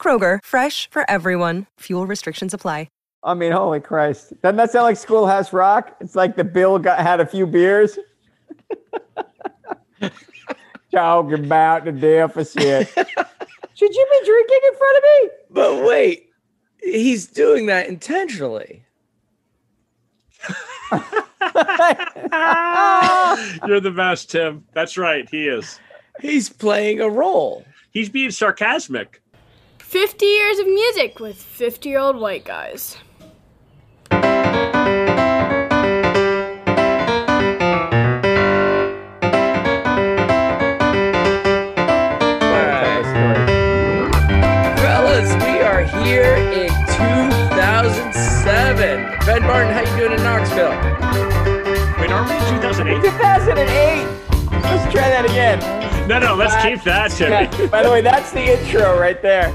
Kroger, fresh for everyone. Fuel restrictions apply. I mean, holy Christ. Doesn't that sound like Schoolhouse Rock? It's like the Bill got had a few beers. Talking about the deficit. Should you be drinking in front of me? But wait, he's doing that intentionally. You're the best, Tim. That's right. He is. He's playing a role. He's being sarcastic. 50 years of music with 50 year old white guys. Fellas, we are here in 2007. Ben Barton, how you doing in Knoxville? Wait, aren't we in 2008? 2008. Let's try that again. No, no, let's keep that, Timmy. By the way, that's the intro right there.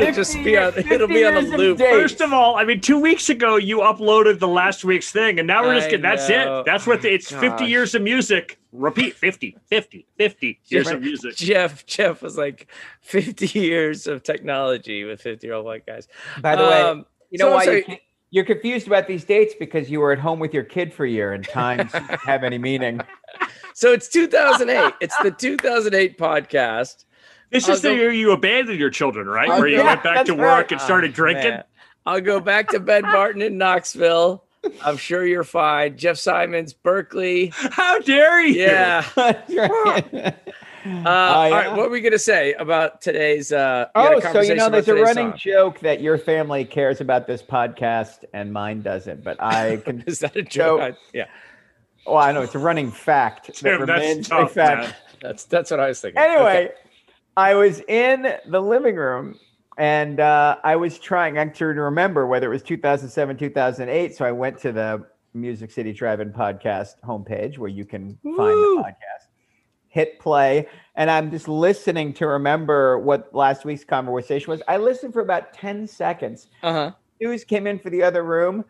It'll just be on, it'll be on the 50 years of loop. First of all, I mean, two weeks ago you uploaded the last week's thing, and now we're just getting that's it. That's what the, it's 50 years of music. Repeat 50, 50, 50 years of music. Jeff, Jeff was like 50 years of technology with 50 year old white guys. By the way, Um, you know so why sorry- you you're confused about these dates because you were at home with your kid for a year and time doesn't have any meaning. So it's 2008. it's the 2008 podcast. This I'll is the year you abandoned your children, right? I'll Where you go- went back to work right. and started Oh, drinking. man. I'll go back to Ben Barton in Knoxville. I'm sure you're fine. Jeff Simons, Berkeley. How dare you? Yeah. That's right. Uh, Oh, All yeah. right. What are we going to say about today's? Uh, we had a Oh, so you know, there's a running song. joke that your family cares about this podcast and mine doesn't, but I can. Is that a joke? So- I- yeah, well, I know it's a running fact that Tim, that's remains a tough, fact. man. that's that's what I was thinking. Anyway, Okay. I was in the living room and uh, I was trying actually to remember whether it was 2007, 2008. So I went to the Music City Drive-In podcast homepage where you can find Woo! the podcast. Hit play, and I'm just listening to remember what last week's conversation was. I listened for about 10 seconds. uh-huh. Suze came in for the other room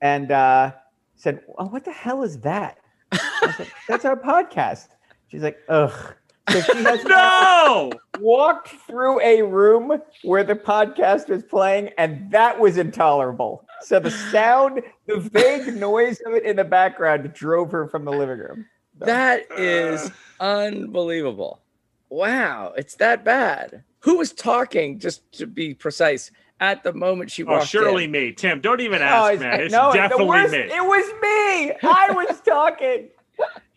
and uh, said, oh, "What the hell is that?" I said, "That's our podcast." She's like, "Ugh." So she has No! walked through a room where the podcast was playing, and that was intolerable. So the sound, the vague noise of it in the background, drove her from the living room. That uh. is unbelievable. Wow, it's that bad. Who was talking? Just to be precise, at the moment she Oh, surely in? me. Tim, don't even Oh, ask, it's- man. It's no, the definitely worst- me. It was me. I was talking.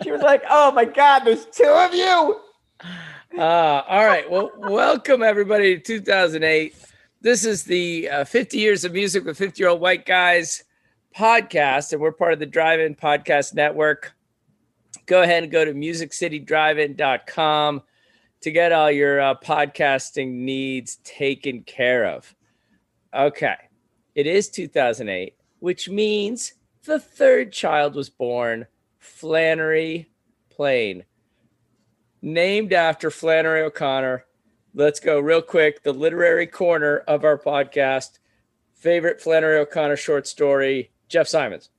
She was like, "Oh my God, there's two of you." Uh, all right. Well, welcome everybody to 2008. This is the uh, 50 years of music with 50 year old white guys podcast, and we're part of the Drive In Podcast Network. Go ahead and go to musiccitydrivein.com to get all your uh, podcasting needs taken care of. Okay. It is 2008, which means the third child was born, Flannery Plain named after Flannery O'Connor. Let's go real quick. The literary corner of our podcast. Favorite Flannery O'Connor short story, Jeff Simons.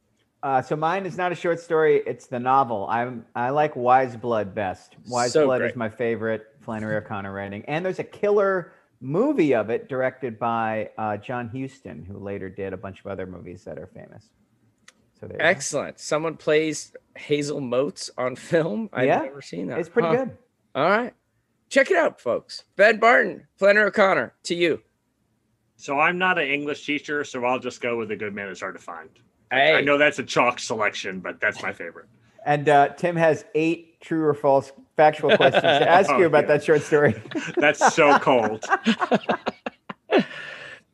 Uh, so mine is not a short story; it's the novel. I'm I like Wise Blood best. Wise So Blood great. is my favorite Flannery O'Connor writing, and there's a killer movie of it directed by uh, John Huston, who later did a bunch of other movies that are famous. So there, you go. Excellent. Someone plays Hazel Motes on film. I've Yeah, never seen that. It's pretty Huh. good. All right. Check it out, folks. Ben Barton, Flannery O'Connor, to you. So I'm not an English teacher, so I'll just go with a good man is hard to find. Hey, I know that's a chalk selection, but that's my favorite. And uh, Tim has eight true or false factual questions to ask you about that short story. That's so cold.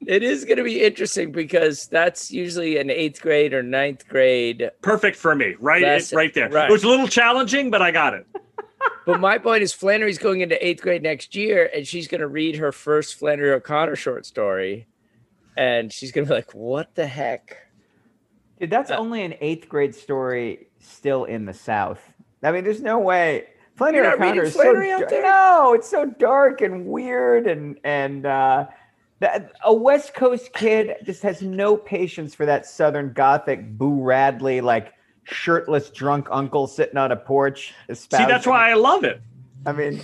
it is going to be interesting because that's usually an eighth grade or ninth grade Perfect for me, right? That's It, right there. right. It was a little challenging, but I got it. but my point is, Flannery's going into eighth grade next year, and she's going to read her first Flannery O'Connor short story, and she's going to be like, "What the heck?" Dude, that's Uh, only an eighth grade story still in the South. I mean, there's no way. Flannery You're not O'Connor reading is Flannery so out there? no, it's so dark and weird and and uh, that a West Coast kid just has no patience for that Southern Gothic Boo Radley like shirtless drunk uncle sitting on a porch. See, that's why I love it. I mean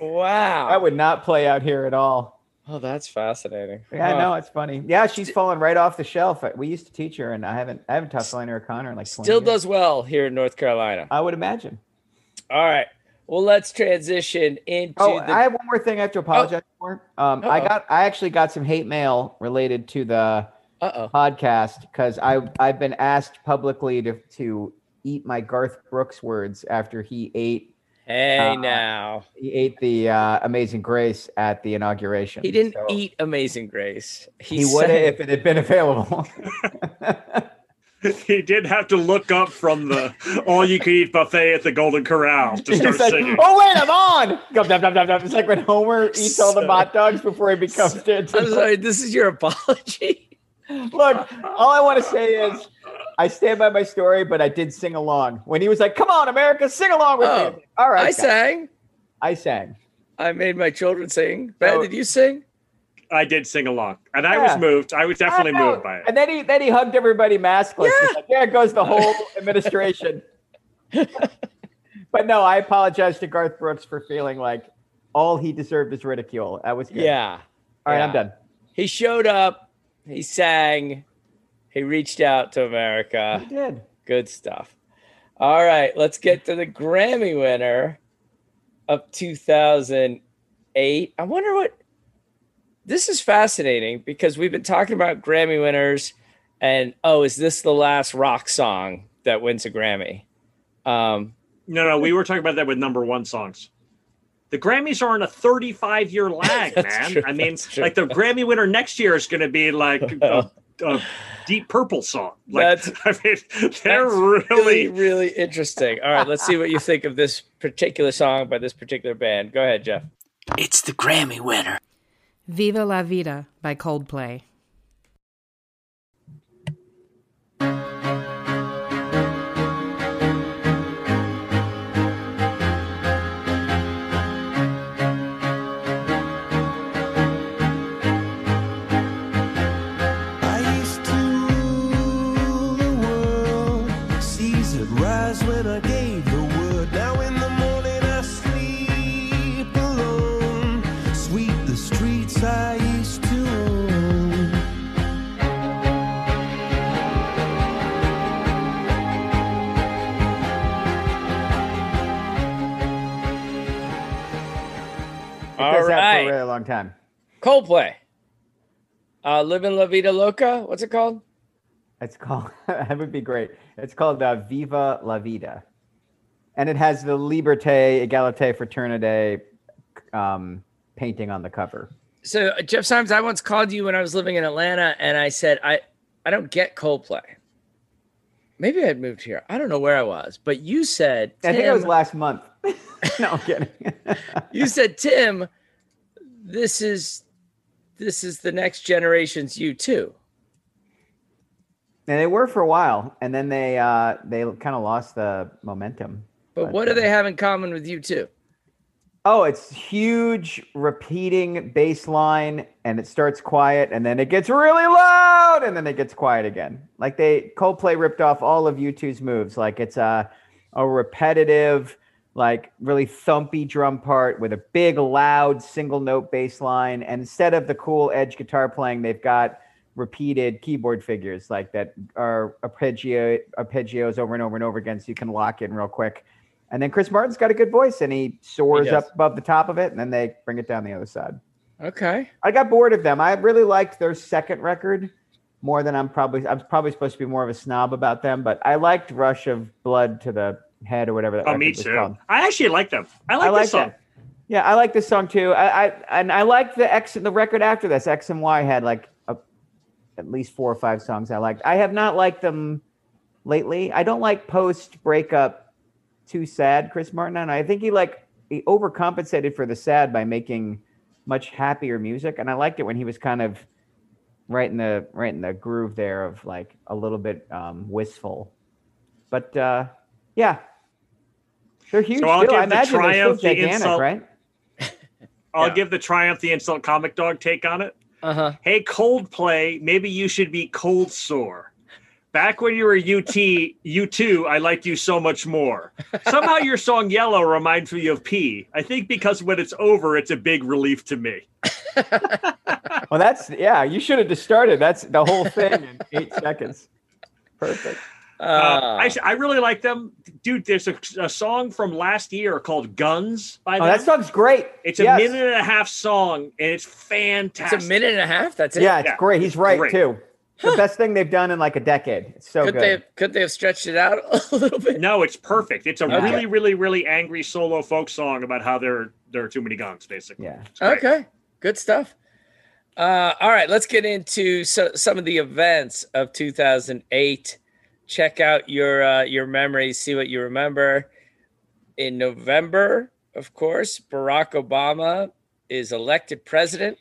Wow. that would not play out here at all. oh, that's fascinating. Yeah, Huh. no, it's funny. Yeah, she's fallen right off the shelf. We used to teach her, and I haven't I haven't taught Flannery O'Connor in like 20 Still years. does well here in North Carolina. I would imagine. All right. Well, let's transition into Oh, the. I have one more thing I have to apologize for. Um, I Uh-oh. got I actually got some hate mail related to the uh oh. podcast because I I've been asked publicly to to eat my Garth Brooks words after he ate Hey, uh, now he ate the uh, Amazing Grace at the inauguration. he didn't So eat Amazing Grace. He would have if it had been available. He did have to look up from the all-you-can-eat buffet at the Golden Corral to start like, singing. oh wait, I'm on. Gum, dum, dum, dum, dum. It's like when Homer eats all the hot dogs before he becomes I'm sorry. This is your apology. Look, all I want to say is I stand by my story, but I did sing along. When he was like, Come on, America, sing along with Oh, me. All right. I guys. sang. I sang. I made my children sing. Ben, So- did you sing? I did sing along, and I was moved. I was definitely I moved by it. And then he then he hugged everybody maskless. Yeah. Like, there goes the whole administration. but no, I apologize to Garth Brooks for feeling like all he deserved is ridicule. That was good. Yeah. All right, I'm done. He showed up. He sang. He reached out to America. I did. Good stuff. All right, let's get to the Grammy winner of 2008. I wonder what this is fascinating because we've been talking about Grammy winners and oh, is this the last rock song that wins a Grammy? Um, No, no, we were talking about that with number one songs. The Grammys are on a 35 year lag, man. true, I mean, like the Grammy winner next year is going to be like a, a Deep Purple song. Like, That's- I mean, they're That's really. really, really interesting. All right, let's see what you think of this particular song by this particular band. Go ahead, Jeff. It's the Grammy winner. Viva la Vida by Coldplay. Really long time. Coldplay. Uh, Living La Vida Loca. What's it called? It's called that would be great. It's called uh, Viva la Vida, and it has the Liberté, Égalité, Fraternité um, painting on the cover. So uh, Jeff Simons, I once called you when I was living in Atlanta, and I said I I don't get Coldplay. Maybe I had moved here. I don't know where I was, but you said I think it was last month. no, I'm kidding. you said Tim, this is this is the next generation's U2. and they were for a while, and then they uh, they kind of lost the momentum. But But, what do uh, they have in common with you too? Oh, it's huge repeating bass line and it starts quiet and then it gets really loud and then it gets quiet again. Like they Coldplay ripped off all of U2's moves. Like it's a a repetitive, like really thumpy drum part with a big loud single note bass line. And instead of the cool edge guitar playing, they've got repeated keyboard figures like that are arpeggio arpeggios over and over and over again so you can lock in real quick. And then Chris Martin's got a good voice and he soars does. up above the top of it and then they bring it down the other side. Okay. I got bored of them. I really liked their second record more than I'm probably I'm probably supposed to be more of a snob about them, but I liked Rush of Blood to the Head or whatever that Oh, me too. called. I actually like them. I like, I like this song. that. Yeah, I like this song too. I, I and I like the X the record after this. X and Y had like a, at least four or five songs I liked. I have not liked them lately. I don't like post breakup too sad, Chris Martin. And I think he like he overcompensated for the sad by making much happier music. And I liked it when he was kind of right in the right in the groove there of like a little bit um, wistful. But uh, yeah, they're huge. So I'll still. give I the imagine Triumph the insult- right? I'll Yeah. give the Triumph the insult comic dog take on it. Uh huh. Hey, Coldplay, maybe you should be cold sore. Back when you were UT, U2, I liked you so much more. Somehow your song Yellow reminds me of P. I think because when it's over, it's a big relief to me. Well, that's yeah. You should have just started. That's the whole thing in eight seconds. Perfect. Uh, Uh, I, I really like them. Dude, there's a, a song from last year called Guns by Oh, them. that song's great. it's a Yes. minute and a half song, and it's fantastic. it's a minute and a half. That's it. Yeah, it's Yeah, great. He's right great. too. The best thing they've done in like a decade. It's so could good. they have, could they have stretched it out a little bit? No, it's perfect. It's a Okay. really, really, really angry solo folk song about how there there are too many guns, basically. Yeah. Okay, good stuff. Uh, all right, let's get into so, some of the events of 2008. Check out your uh, your memories, see what you remember. In November, of course, Barack Obama is elected president.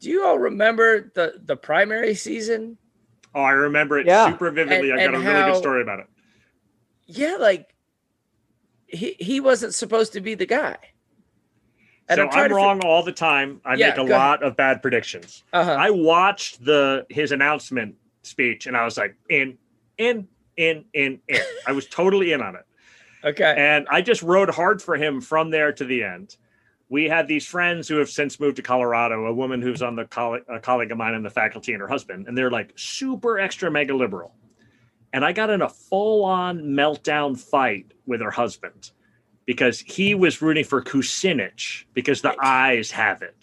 Do you all remember the the primary season? Oh, I remember it Yeah. super vividly. And- I got and a really good story about it. Yeah, like he he wasn't supposed to be the guy. so trying I'm to wrong all the time. I Yeah, make a go lot of bad predictions. Uh-huh. I watched the his announcement speech and I was like, in, in, in, in, in. I was totally in on it. okay. And I just rode hard for him from there to the end. We had these friends who have since moved to Colorado, a woman who's on the coll- a colleague of mine in the faculty and her husband, and they're like super extra mega liberal. And I got in a full on meltdown fight with her husband because he was rooting for Kucinich because the eyes have it.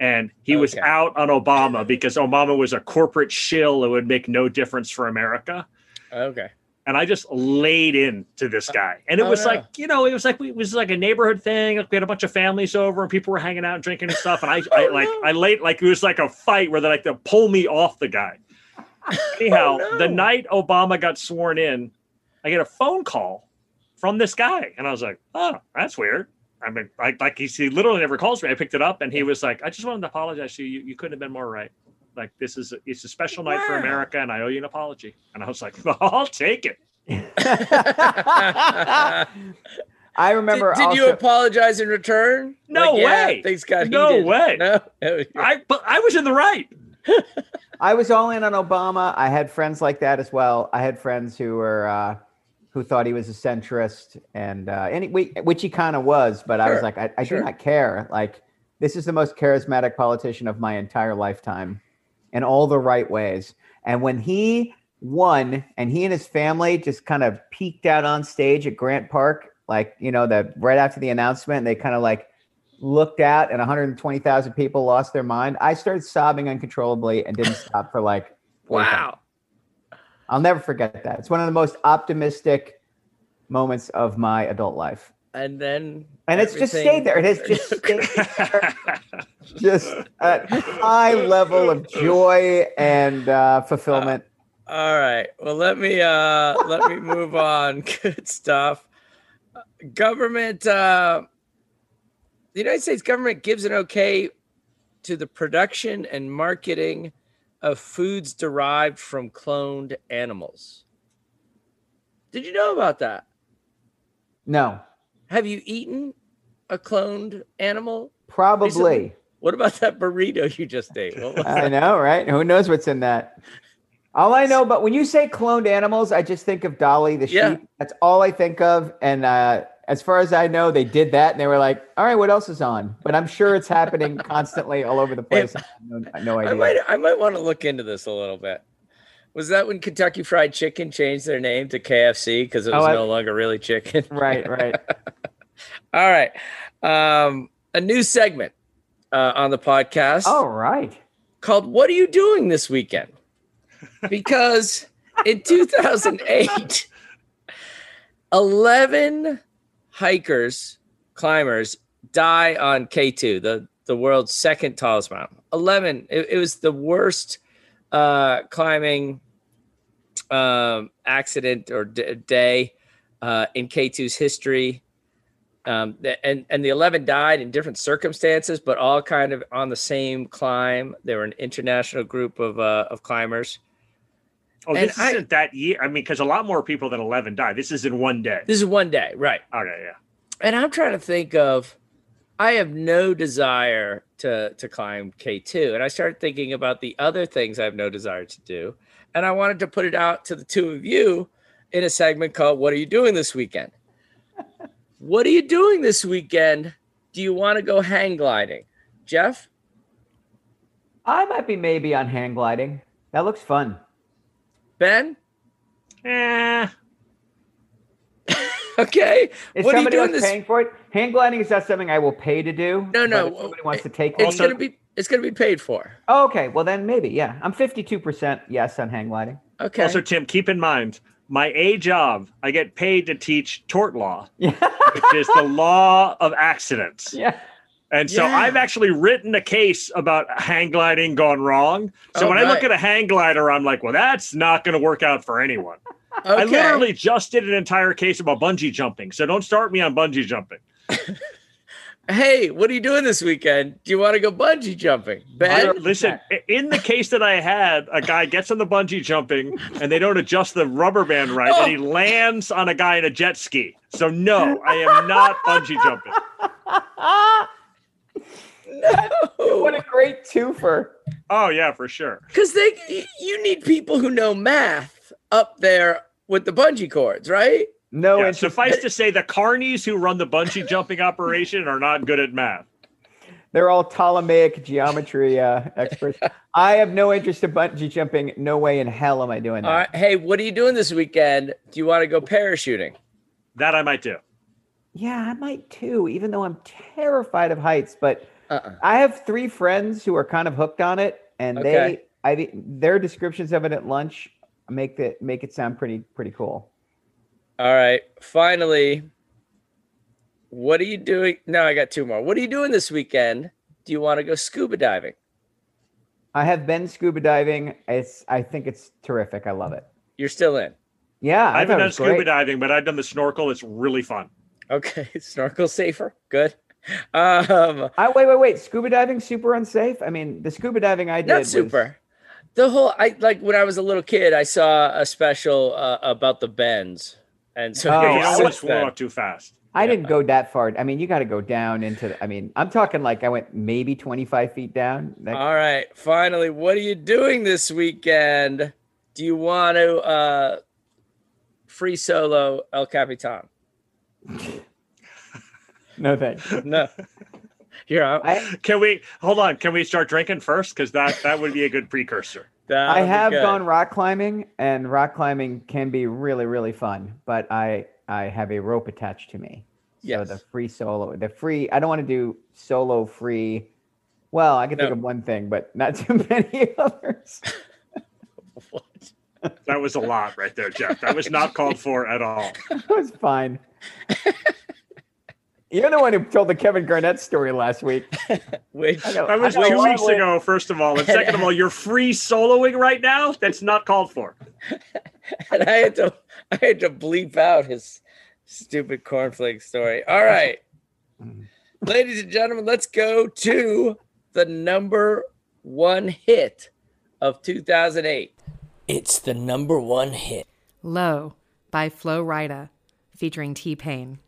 And he was out on Obama because Obama was a corporate shill that would make no difference for America Okay. and I just laid into this oh. guy. And it Oh, was no. like, you know, it was like it was like a neighborhood thing. Like we had a bunch of families over, and people were hanging out and drinking and stuff. And I, I Oh, like, no. I laid like it was like a fight where they like to pull me off the guy. Anyhow, Oh, no. the night Obama got sworn in, I get a phone call from this guy, and I was like, oh, that's weird. I mean, like, like he, he literally never calls me. I picked it up, and he was like, I just wanted to apologize to you. You couldn't have been more right. Like this is it's a special night for America, and I owe you an apology. And I was like, I'll take it. I remember. did, did you apologize in return? No Like, yeah, way. things got No heated. way. No. I but I was in the right. I was all in on Obama. I had friends like that as well. I had friends who were uh, who thought he was a centrist, and uh, and he, which he kind of was. But I was like, I, I sure. do not care. Like this is the most charismatic politician of my entire lifetime, in all the right ways. And when he won, and he and his family just kind of peeked out on stage at Grant Park, like you know, the right after the announcement, they kind of like looked out and 120,000 people lost their mind. I started sobbing uncontrollably and didn't stop for like 45 wow. I'll never forget that. It's one of the most optimistic moments of my adult life. And then And it's just stayed there. It has just stayed there. Just a high level of joy and uh, fulfillment. All right. Well, let me uh let me move on. Good stuff. Government uh the United States government gives an okay to the production and marketing of foods derived from cloned animals. Did you know about that? no, Have you eaten a cloned animal? probably. What about that burrito you just ate? I know, right? Who knows what's in that? All I know, but when you say cloned animals, I just think of Dolly the Yeah. sheep. That's all I think of. And uh, as far as I know, they did that, and they were like, "All right, what else is on?" But I'm sure it's happening constantly all over the place. I have no, no I might I might want to look into this a little bit. Was that when Kentucky Fried Chicken changed their name to KFC because it Oh, was I- no longer really chicken? Right, right. All right. Um, a new segment uh, on the podcast All right. called What Are You Doing This Weekend? Because in 2008, 11 hikers, climbers die on K2, the, the world's second tallest mountain. 11. It, it was the worst uh, climbing um, accident or d- day uh, in K2's history. Um, and and the eleven died in different circumstances, but all kind of on the same climb. They were an international group of uh, of climbers. Oh, And this I- isn't that year. I mean, because a lot more people than 11 died. This is in one day. This is one day, right? Okay, yeah. And I'm trying to think of. I have no desire to to climb K2, and I started thinking about the other things I have no desire to do, and I wanted to put it out to the two of you in a segment called "What are you doing this weekend?" what are you doing this weekend? Do you want to go hang gliding, Jeff? I might be maybe on hang gliding. That looks fun. Ben? Eh, Okay. Is what are you somebody doing this? paying for it? Hang gliding is not something I will pay to do. No, no, but if somebody wants to take It's one. gonna be it's gonna be paid for. Oh, okay, well then maybe, yeah. I'm 52% yes on hang gliding. Okay. Also, Tim, keep in mind my A job, I get paid to teach tort law, Yeah. which is the law of accidents. yeah. And so Yeah. I've actually written a case about hang gliding gone wrong. So Oh, when I look at a hang glider, I'm like, well, that's not going to work out for anyone. I literally just did an entire case about bungee jumping. So don't start me on bungee jumping. Hey, what are you doing this weekend? Do you want to go bungee jumping? Ben? Listen, in the case that I had, a guy gets on the bungee jumping and they don't adjust the rubber band right, and he oh. lands on a guy in a jet ski. So no, I am not bungee jumping. no. What a great twofer. Oh yeah, for sure. Because they you need people who know math up there with the bungee cords, right? No Yeah, interest. suffice to say, the carnies who run the bungee jumping operation are not good at math. They're all Ptolemaic geometry uh, experts. I have no interest in bungee jumping. No way in hell am I doing that. All right. Hey, what are you doing this weekend? Do you want to go parachuting? That I might do. Yeah, I might too, even though I'm terrified of heights. But Uh-uh. I have three friends who are kind of hooked on it, and Okay. they, I, their descriptions of it at lunch make it make it sound pretty pretty cool. All right. Finally, what are you doing? No, I got two more. What are you doing this weekend? Do you want to go scuba diving? I have been scuba diving. It's I think it's terrific. I love it. You're still in. Yeah, I, I, haven't done scuba great. diving, but I've done the snorkel. It's really fun. Okay. Snorkel safer. Good. Um, I wait, wait, wait. Scuba diving super unsafe. I mean, the scuba diving I did not was- super. The whole I like when I was a little kid, I saw a special uh, about the bends, and so Oh, you I don't was up too fast. I didn't go that far. I mean, you got to go down into. The, I mean, I'm talking like I went maybe 25 feet down. That- All right. Finally, what are you doing this weekend? Do you want to uh, free solo El Capitan? no thanks. No. You're out. I Can we hold on? Can we start drinking first? Because that that would be a good precursor. I That'll be have gone rock climbing, and rock climbing can be really really fun. But I I have a rope attached to me. So the free solo, the free. I don't want to do solo free. Well, I can think of one thing, but not too many others. What? That was a lot right there, Jeff. That was not called for at all. It was fine. You're the one who told the Kevin Garnett story last week. Which I know- That was I two weeks way- ago, first of all. And second of all, you're free soloing right now. That's not called for. and I had to I had to bleep out his stupid cornflake story. All right. Ladies and gentlemen, let's go to the number one hit of 2008. It's the number one hit. Low by Flo Rida, featuring T Pain.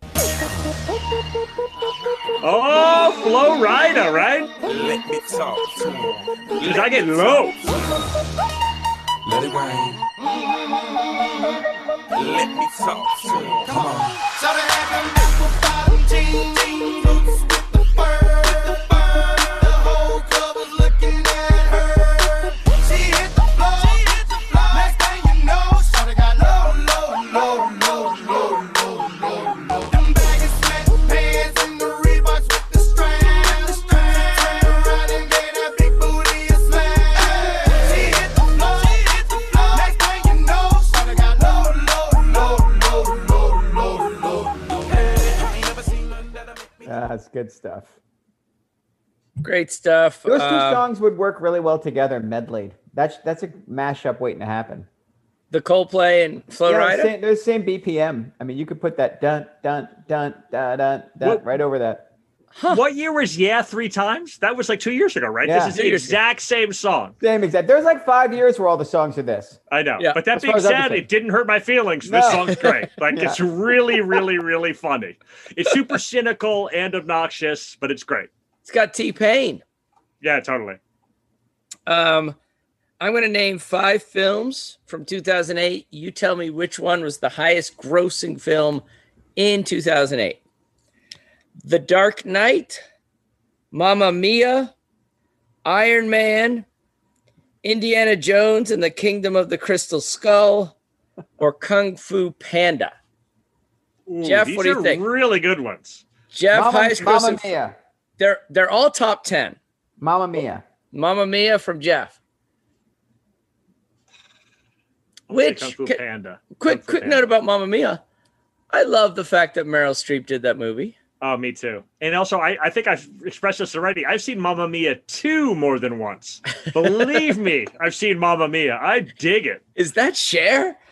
Oh, Flo Rida, right? Let me talk to him. Because I get low. Let it rain. Let me talk to him. Come on. Good stuff. Great stuff. Those two Uh, songs would work really well together, medleyed. That's that's a mashup waiting to happen. The Coldplay and Flow yeah, Rider. same, they're the same BPM. I mean, you could put that dun dun dun dun dun, dun What- right over that. What year was Yeah Three Times? That was like two years ago, right? Yeah. This is the Two years ago. exact same song. Same exact. There's like five years where all the songs are this. I know. Yeah. But that As being said, it didn't hurt my feelings. This song's great. Like Yeah. it's really, really, really funny. It's super cynical and obnoxious, but it's great. It's got T Pain. Yeah, totally. Um, I'm going to name five films from 2008. You tell me which one was the highest grossing film in 2008. The Dark Knight, Mamma Mia, Iron Man, Indiana Jones and the Kingdom of the Crystal Skull, or Kung Fu Panda. Ooh, Jeff, these what do you are think? Really good ones. Jeff, Mamma, highest Mamma. Mia. They're they're all top ten. Mamma Mia. Mamma Mia from Jeff. I'll Which Kung Fu Panda. quick Kung Fu quick Panda. note about Mamma Mia. I love the fact that Meryl Streep did that movie. Oh, me too. And also, I, I think I've expressed this already. I've seen Mamma Mia 2 more than once. Believe me, I've seen Mamma Mia. I dig it. Is that Cher?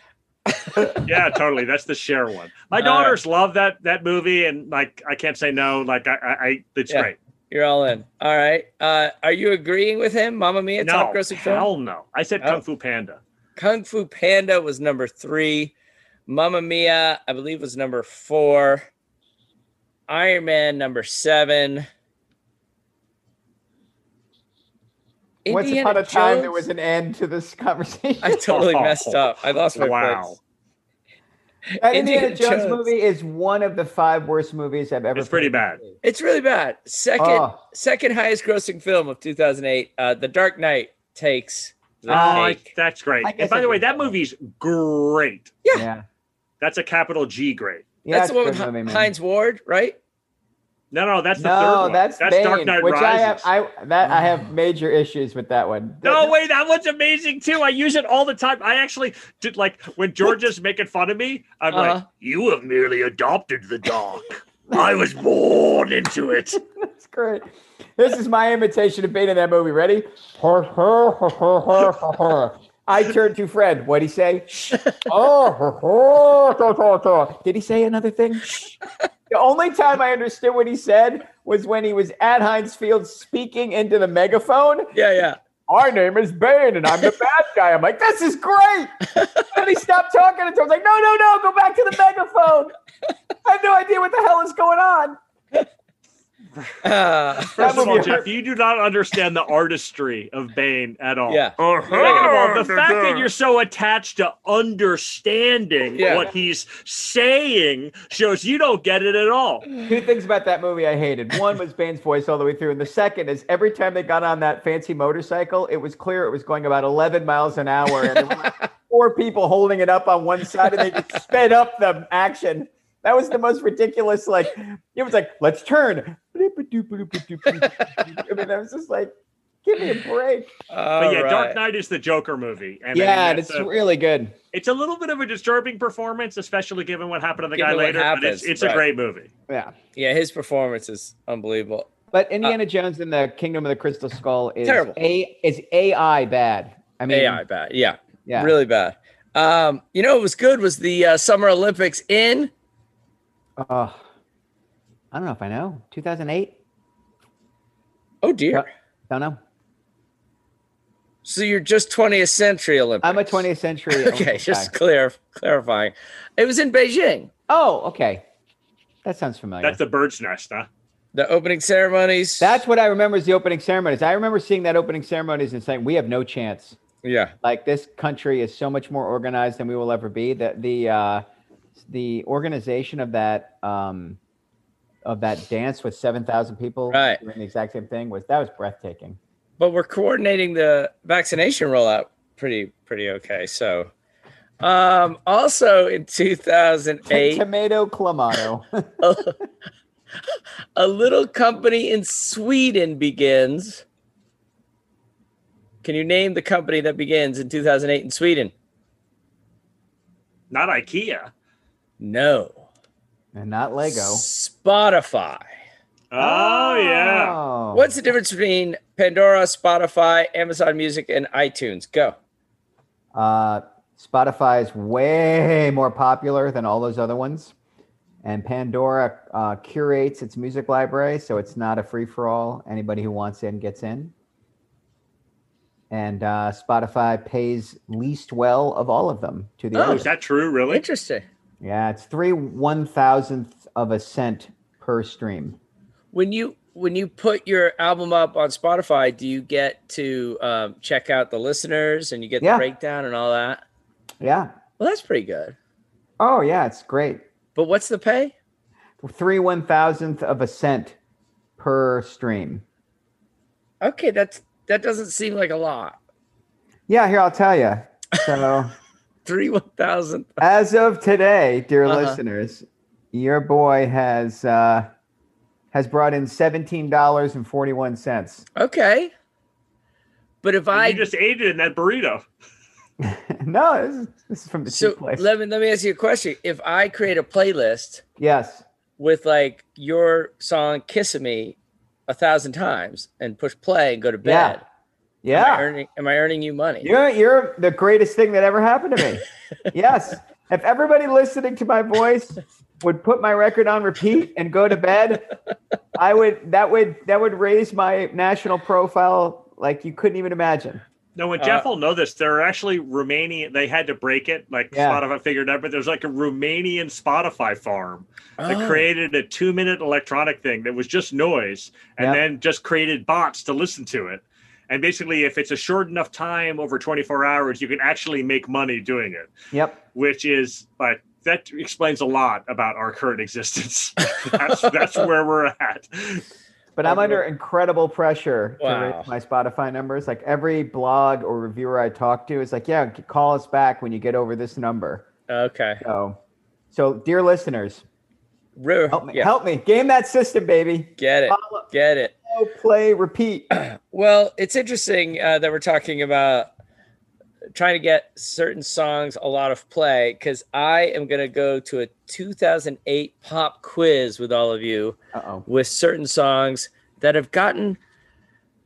Yeah, totally. That's the share one. My daughters love that that movie, and like I can't say no. Like I, I, I it's Yeah. great. You're all in. All right. Uh, are you agreeing with him? Mamma Mia, No, top grossing film. hell no. I said Oh. Kung Fu Panda. Kung Fu Panda was number three. Mamma Mia, I believe, was number four. Iron Man, number seven. Once Indiana upon a time, there was an end to this conversation. I totally messed up. I lost my Wow. place. that Indiana, Indiana Jones, Jones. movie is one of the five worst movies I've ever. It's pretty played. bad. It's really bad. Second, Oh. second highest grossing film of 2008. Uh, The Dark Knight takes the Oh, cake. that's great. And by the way, that that. movie's great. Yeah, That's a capital G great. Yeah, That's the one with good Hi- movie. Hines Ward, right? No, no, that's the no, third one. that's that's Bane, Dark Knight which I have. I that I have major issues with that one. No way, that one's amazing too. I use it all the time. I actually did like when George is making fun of me, I'm like, Uh-huh. You have merely adopted the dark. I was born into it. That's great. This is my imitation of Bane in that movie. Ready? I turned to Fred. What'd he say? Oh, did he say another thing? The only time I understood what he said was when he was at Heinz Field speaking into the megaphone. Yeah, yeah. My name is Bane and I'm the bad guy. I'm like, this is great. and he stopped talking and I was like, no, no, no, go back to the megaphone. I have no idea what the hell is going on. Uh, First of all, Jeff, you do not understand the artistry of Bane at all. Yeah. Second of all, the fact that you're so attached to understanding Yeah. what he's saying shows you don't get it at all. Two things about that movie I hated. One was Bane's voice all the way through, and the second is every time they got on that fancy motorcycle, it was clear it was going about 11 miles an hour, and there were like four people holding it up on one side, and they just sped up the action. That was the most ridiculous. Like it was like, let's turn. I mean, that was just like, give me a break. But yeah, all Dark. Knight is the Joker movie. And yeah, and it's a- really good. it's a little bit of a disturbing performance, especially given what happened to the Given guy what later. but it's, happens, it's right. a great movie. Yeah. Yeah, his performance is unbelievable. But Indiana Jones and the Kingdom of the Crystal Skull is Terrible. A is AI bad. I mean, AI bad. Yeah, yeah. really bad. Um, you know what was good was the uh, Summer Olympics in Oh, I don't know if I know. 2008. oh dear. Yeah. Don't know. So you're just 20th century Olympics. I'm a 20th century. Okay, Olympic just guy. clear clarifying. It was in Beijing. Oh, okay. That sounds familiar. That's the bird's nest, huh? The opening ceremonies. That's what I remember is the opening ceremonies. I remember seeing that opening ceremonies and saying, "We have no chance. yeah. Like this country is so much more organized than we will ever be." That the uh, the organization of that um, of that dance with seven thousand people Right. doing the exact same thing was that was breathtaking. But we're coordinating the vaccination rollout pretty pretty okay. So um also in 2008 Tomato clamato. a little company in Sweden begins. Can you name the company that begins in 2008 in Sweden? Not IKEA. No. and not Lego. Spotify. Oh, yeah. Oh. What's the difference between Pandora, Spotify, Amazon Music, and iTunes? Go. Uh, Spotify is way more popular than all those other ones. And Pandora uh, curates its music library, so it's not a free for all. Anybody who wants in gets in. And uh, Spotify pays least well of all of them to the Oh, artist. is that true? Really? Interesting. Yeah, it's three one thousandth of a cent per stream. When you when you put your album up on Spotify, do you get to um, check out the listeners and you get Yeah. the breakdown and all that? Yeah. Well, that's pretty good. Oh, yeah, it's great. But what's the pay? Three one thousandth of a cent per stream. Okay, that's that doesn't seem like a lot. Yeah, here I'll tell you. So, Three one thousand. as of today, dear Uh-huh. listeners, your boy has uh, has brought in seventeen dollars and forty one cents. Okay. But if I I just ate it in that burrito. no, this is, this is from the so cheap place. let me let me ask you a question. If I create a playlist yes. with like your song "Kissing Me" a thousand times and push play and go to bed, Yeah. Am I earning am I earning you money? You're you're the greatest thing that ever happened to me. yes. If everybody listening to my voice would put my record on repeat and go to bed, I would that would that would raise my national profile like you couldn't even imagine. No, when Uh, Jeff will know this, there are actually Romanian. They had to break it, like Yeah. Spotify figured out. But there's like a Romanian Spotify farm that Oh. created a two-minute electronic thing that was just noise, and Yep. then just created bots to listen to it. And basically, if it's a short enough time over 24 hours, you can actually make money doing it, Yep. which is like that explains a lot about our current existence. that's that's where we're at. But I'm under incredible pressure to raise my Spotify numbers. Like every blog or reviewer I talk to is like, yeah, call us back when you get over this number. Okay. So, so dear listeners, Ru- help me, yeah, help me, game that system, baby. Get it. Follow, Get it. Follow, play, repeat. Well, it's interesting uh, that we're talking about trying to get certain songs a lot of play because I am going to go to a 2008 pop quiz with all of you Uh oh. with certain songs that have gotten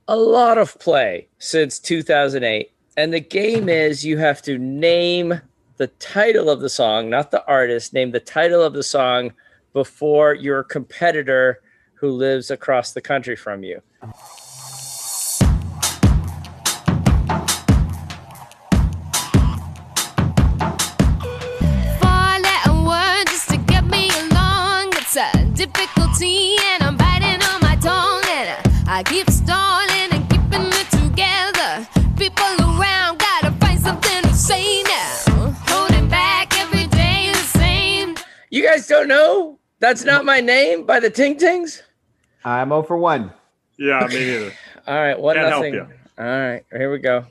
a lot of play since 2008. And the game is you have to name the title of the song, not the artist, name the title of the song before your competitor who lives across the country from you. Four letter word just to get me along. It's a difficulty, and I'm biting on my tongue. And I keep stalling and keeping it together. People around gotta find something to say now. Holding back every day the same. You guys don't know? That's not my name by the Ting Tings? I'm 0 for 1. Yeah, me neither. All right, one Can't help nothing. you. All right, here we go.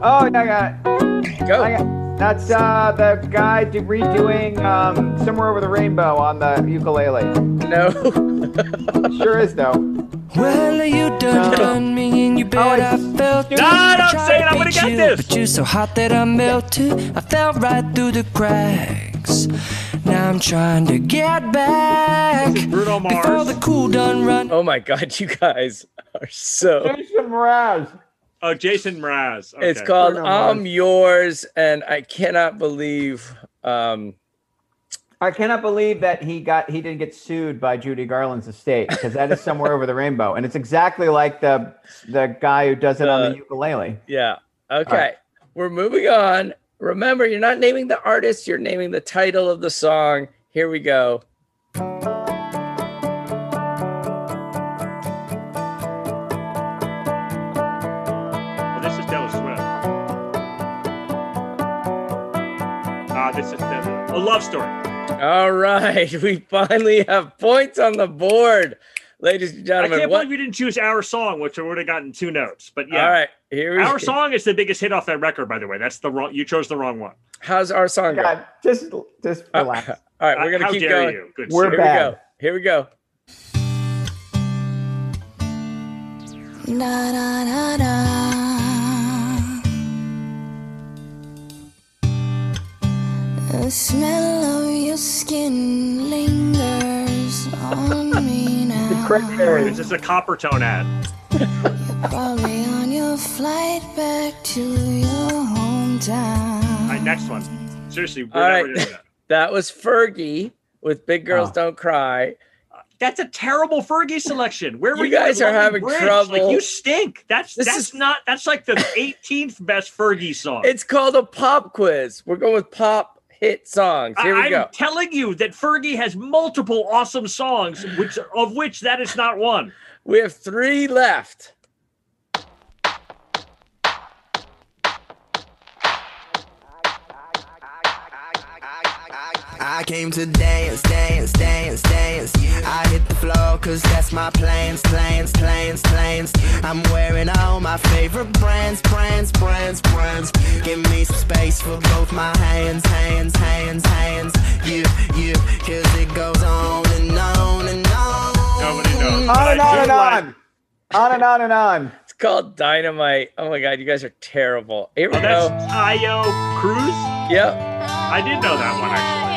Oh, I got it. Go. I got, that's uh, the guy do, redoing um, Somewhere Over the Rainbow on the ukulele. No. Sure is, though. Well, you done done me and you bet Oh, I it's- felt it. No, I don't tried say it, I'm gonna beat get you, this. But you're so hot that I melted. I fell right through the cracks. Now I'm trying to get back. This is Bruno Before the cool done run. oh my God, you guys are so. Jason Mraz. Oh, Jason Mraz. Okay. It's called Bruno I'm Yours, and I cannot believe. Um, I cannot believe that he got he didn't get sued by Judy Garland's estate because that is somewhere over the rainbow, and it's exactly like the the guy who does it on Uh, the ukulele. yeah. Okay. right. We're moving on. Remember, you're not naming the artist, you're naming the title of the song. Here we go. Well, this is Taylor Swift. Ah, this is Taylor. A love story. All right. We finally have points on the board, ladies and gentlemen. I can't What- believe you didn't choose our song, which would have gotten two notes. But yeah, All right. Here we our song is the biggest hit off that record. By the way, that's the wrong. You chose the wrong one. How's our song go? God, just just Uh, relax. all right, we're Uh, gonna How keep dare going. you? Good. We're sir. Here bad. we go. Here we go. Da da da da. The smell of your skin lingers on me now. Cranberries. This is a Coppertone ad. Your Probably on your flight back to your hometown. All right, next one. Seriously, we're All never right. gonna do that. That was Fergie with Big Girls Oh. Don't Cry. That's a terrible Fergie selection. Where were You you? guys at are having Bridge? trouble. Like you stink. That's This that's is- not. That's like the 18th best Fergie song. It's called a pop quiz. We're going with pop hit songs. Here we I, go. am telling you that Fergie has multiple awesome songs, which of which that is not one. We have three left. I came to dance, dance, dance, dance. I hit the floor cause that's my plans, plans, plans, plans. I'm wearing all my favorite brands, brands, brands, brands. Give me some space for both my hands, hands, hands, hands. You, you, cause it goes on and on and on. Nobody knows. On and on and on. On and on and on. It's called Dynamite. Oh my God, you guys are terrible. Here we Oh, that's go. Taio Cruz. Yep. I did know that one actually.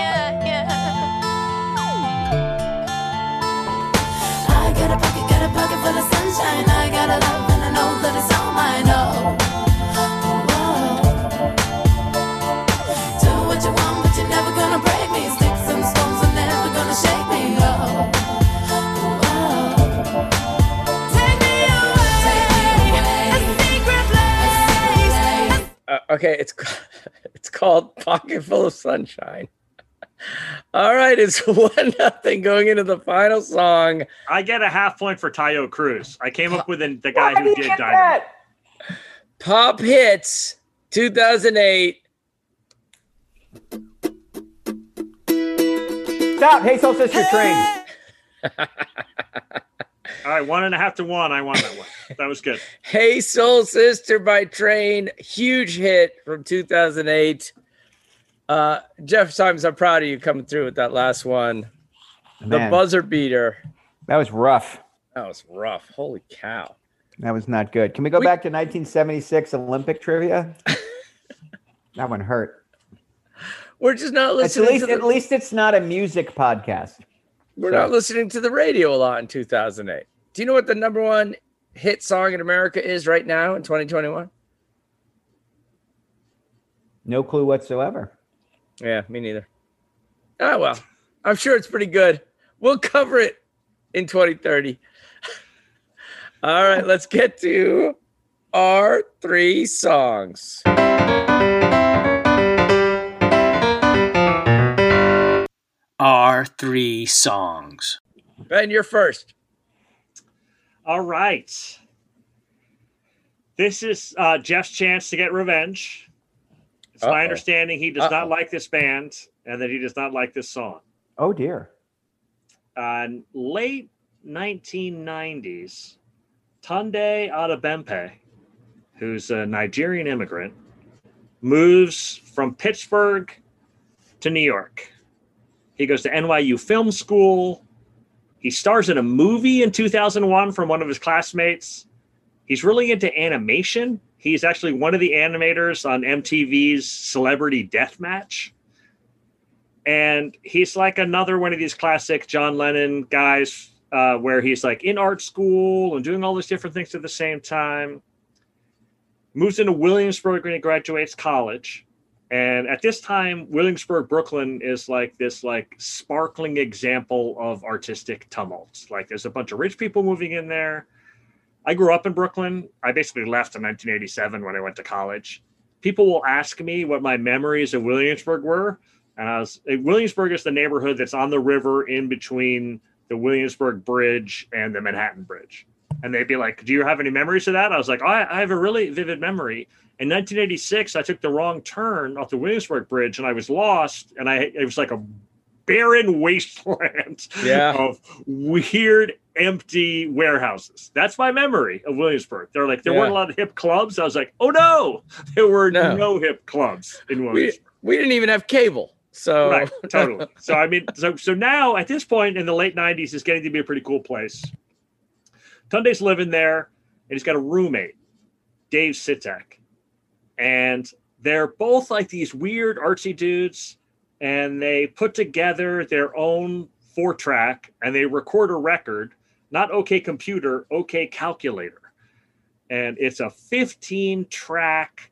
Okay, it's it's called Pocket Full of Sunshine. All right, it's one nothing going into the final song. I get a half point for Taio Cruz. I came up with the, the guy Why who did you Dynamite. that? Pop hits 2008. Stop. Hey, Soul Sister Train. All right, one and a half to one. I won that one. That was good. Hey Soul Sister by Train, huge hit from 2008. Uh, Jeff Simons, I'm proud of you coming through with that last one. The buzzer beater. that was rough. That was rough. Holy cow. That was not good. Can we go We- back to 1976 Olympic trivia? that one hurt. We're just not At listening least, to at least it's not a music podcast. we're not listening to the radio a lot in 2008. Do you know what the number one hit song in America is right now in 2021? No clue whatsoever. Yeah, me neither. Oh well, I'm sure it's pretty good. We'll cover it in 2030. All right, let's get to our three songs. Our three songs. Ben, you're first. All right. This is uh, Jeff's chance to get revenge. It's Uh-oh. my understanding he does Uh-oh. not like this band and that he does not like this song. Oh dear. Uh, late 1990s, Tunde Adebimpe, who's a Nigerian immigrant, moves from Pittsburgh to New York. He goes to NYU Film School. He stars in a movie in 2001 from one of his classmates. He's really into animation. He's actually one of the animators on MTV's Celebrity Deathmatch. And he's like another one of these classic John Lennon guys uh, where he's like in art school and doing all these different things at the same time. Moves into Williamsburg when he graduates college. And at this time, Williamsburg, Brooklyn is like this like sparkling example of artistic tumult. Like there's a bunch of rich people moving in there. I grew up in Brooklyn. I basically left in 1987 when I went to college. People will ask me what my memories of Williamsburg were. And I was uh, Williamsburg is the neighborhood that's on the river in between the Williamsburg Bridge and the Manhattan Bridge. And they'd be like, "Do you have any memories of that?" I was like, oh, I have a really vivid memory. In 1986, I took the wrong turn off the Williamsburg Bridge, and I was lost. And I it was like a barren wasteland Yeah. of weird, empty warehouses. That's my memory of Williamsburg. They're like there Yeah. weren't a lot of hip clubs. I was like, oh no, there were No. no, hip clubs in Williamsburg. we didn't even have cable. So Right, totally. So I mean, so so now at this point in the late '90s, it's getting to be a pretty cool place. Tunde's living there, and he's got a roommate, Dave Sitek, and they're both like these weird artsy dudes, and they put together their own four track, and they record a record, not OK Computer, OK Calculator. and it's a 15 track.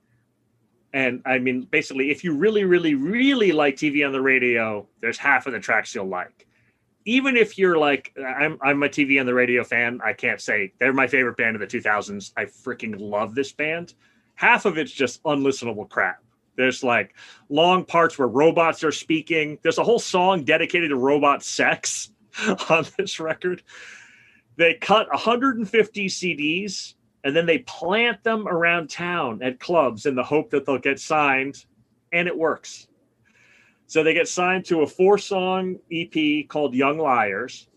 And I mean, basically, if you really, really, really like TV on the radio, there's half of the tracks you'll like. Even if you're like, I'm, I'm a TV on the radio fan, I can't say they're my favorite band of the 2000s. I freaking love this band. Half of it's just unlistenable crap. There's like long parts where robots are speaking. There's a whole song dedicated to robot sex on this record. They cut 150 CDs and then they plant them around town at clubs in the hope that they'll get signed, and it works. So they get signed to a four song EP called Young Liars.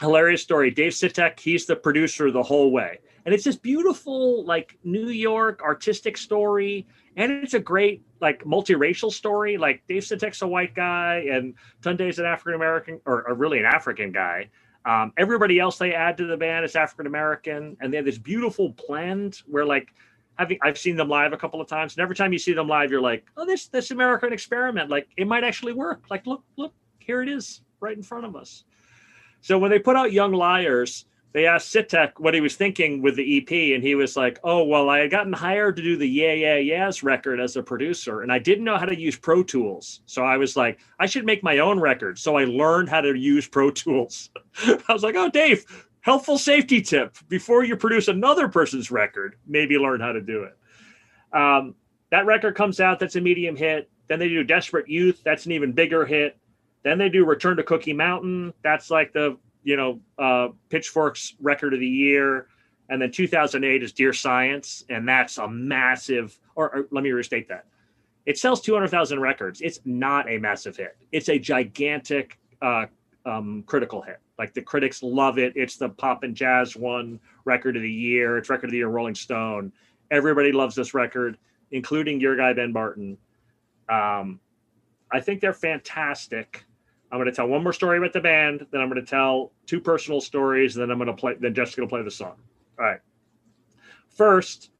Hilarious story. Dave Sitek, he's the producer the whole way. And it's this beautiful, like New York artistic story. And it's a great, like, multiracial story. Like, Dave Sitek's a white guy, and Tunde's an African American, or, or really an African guy. Um, everybody else they add to the band is African American, and they have this beautiful blend where, like, having I've seen them live a couple of times, and every time you see them live, you're like, oh, this this American experiment, like, it might actually work. Like, look, look, here it is, right in front of us. So when they put out Young Liars, they asked Sitek what he was thinking with the EP, and he was like, "Oh, well, I had gotten hired to do the Yeah Yeah Yeahs record as a producer, and I didn't know how to use Pro Tools, so I was like, I should make my own record. So I learned how to use Pro Tools. I was like, "Oh, Dave, helpful safety tip: before you produce another person's record, maybe learn how to do it." Um, that record comes out. That's a medium hit. Then they do Desperate Youth. That's an even bigger hit. Then they do Return to Cookie Mountain. That's like the you know, uh, Pitchfork's record of the year. And then 2008 is Dear Science. And that's a massive, or, or let me restate that. It sells 200,000 records. It's not a massive hit. It's a gigantic uh, um, critical hit. Like the critics love it. It's the pop and jazz one record of the year. It's record of the year Rolling Stone. Everybody loves this record, including your guy Ben Barton. Um, I think they're fantastic. I'm going to tell one more story about the band, then I'm going to tell two personal stories, and then I'm going to play. Then Jeff's going to play the song. All right. First,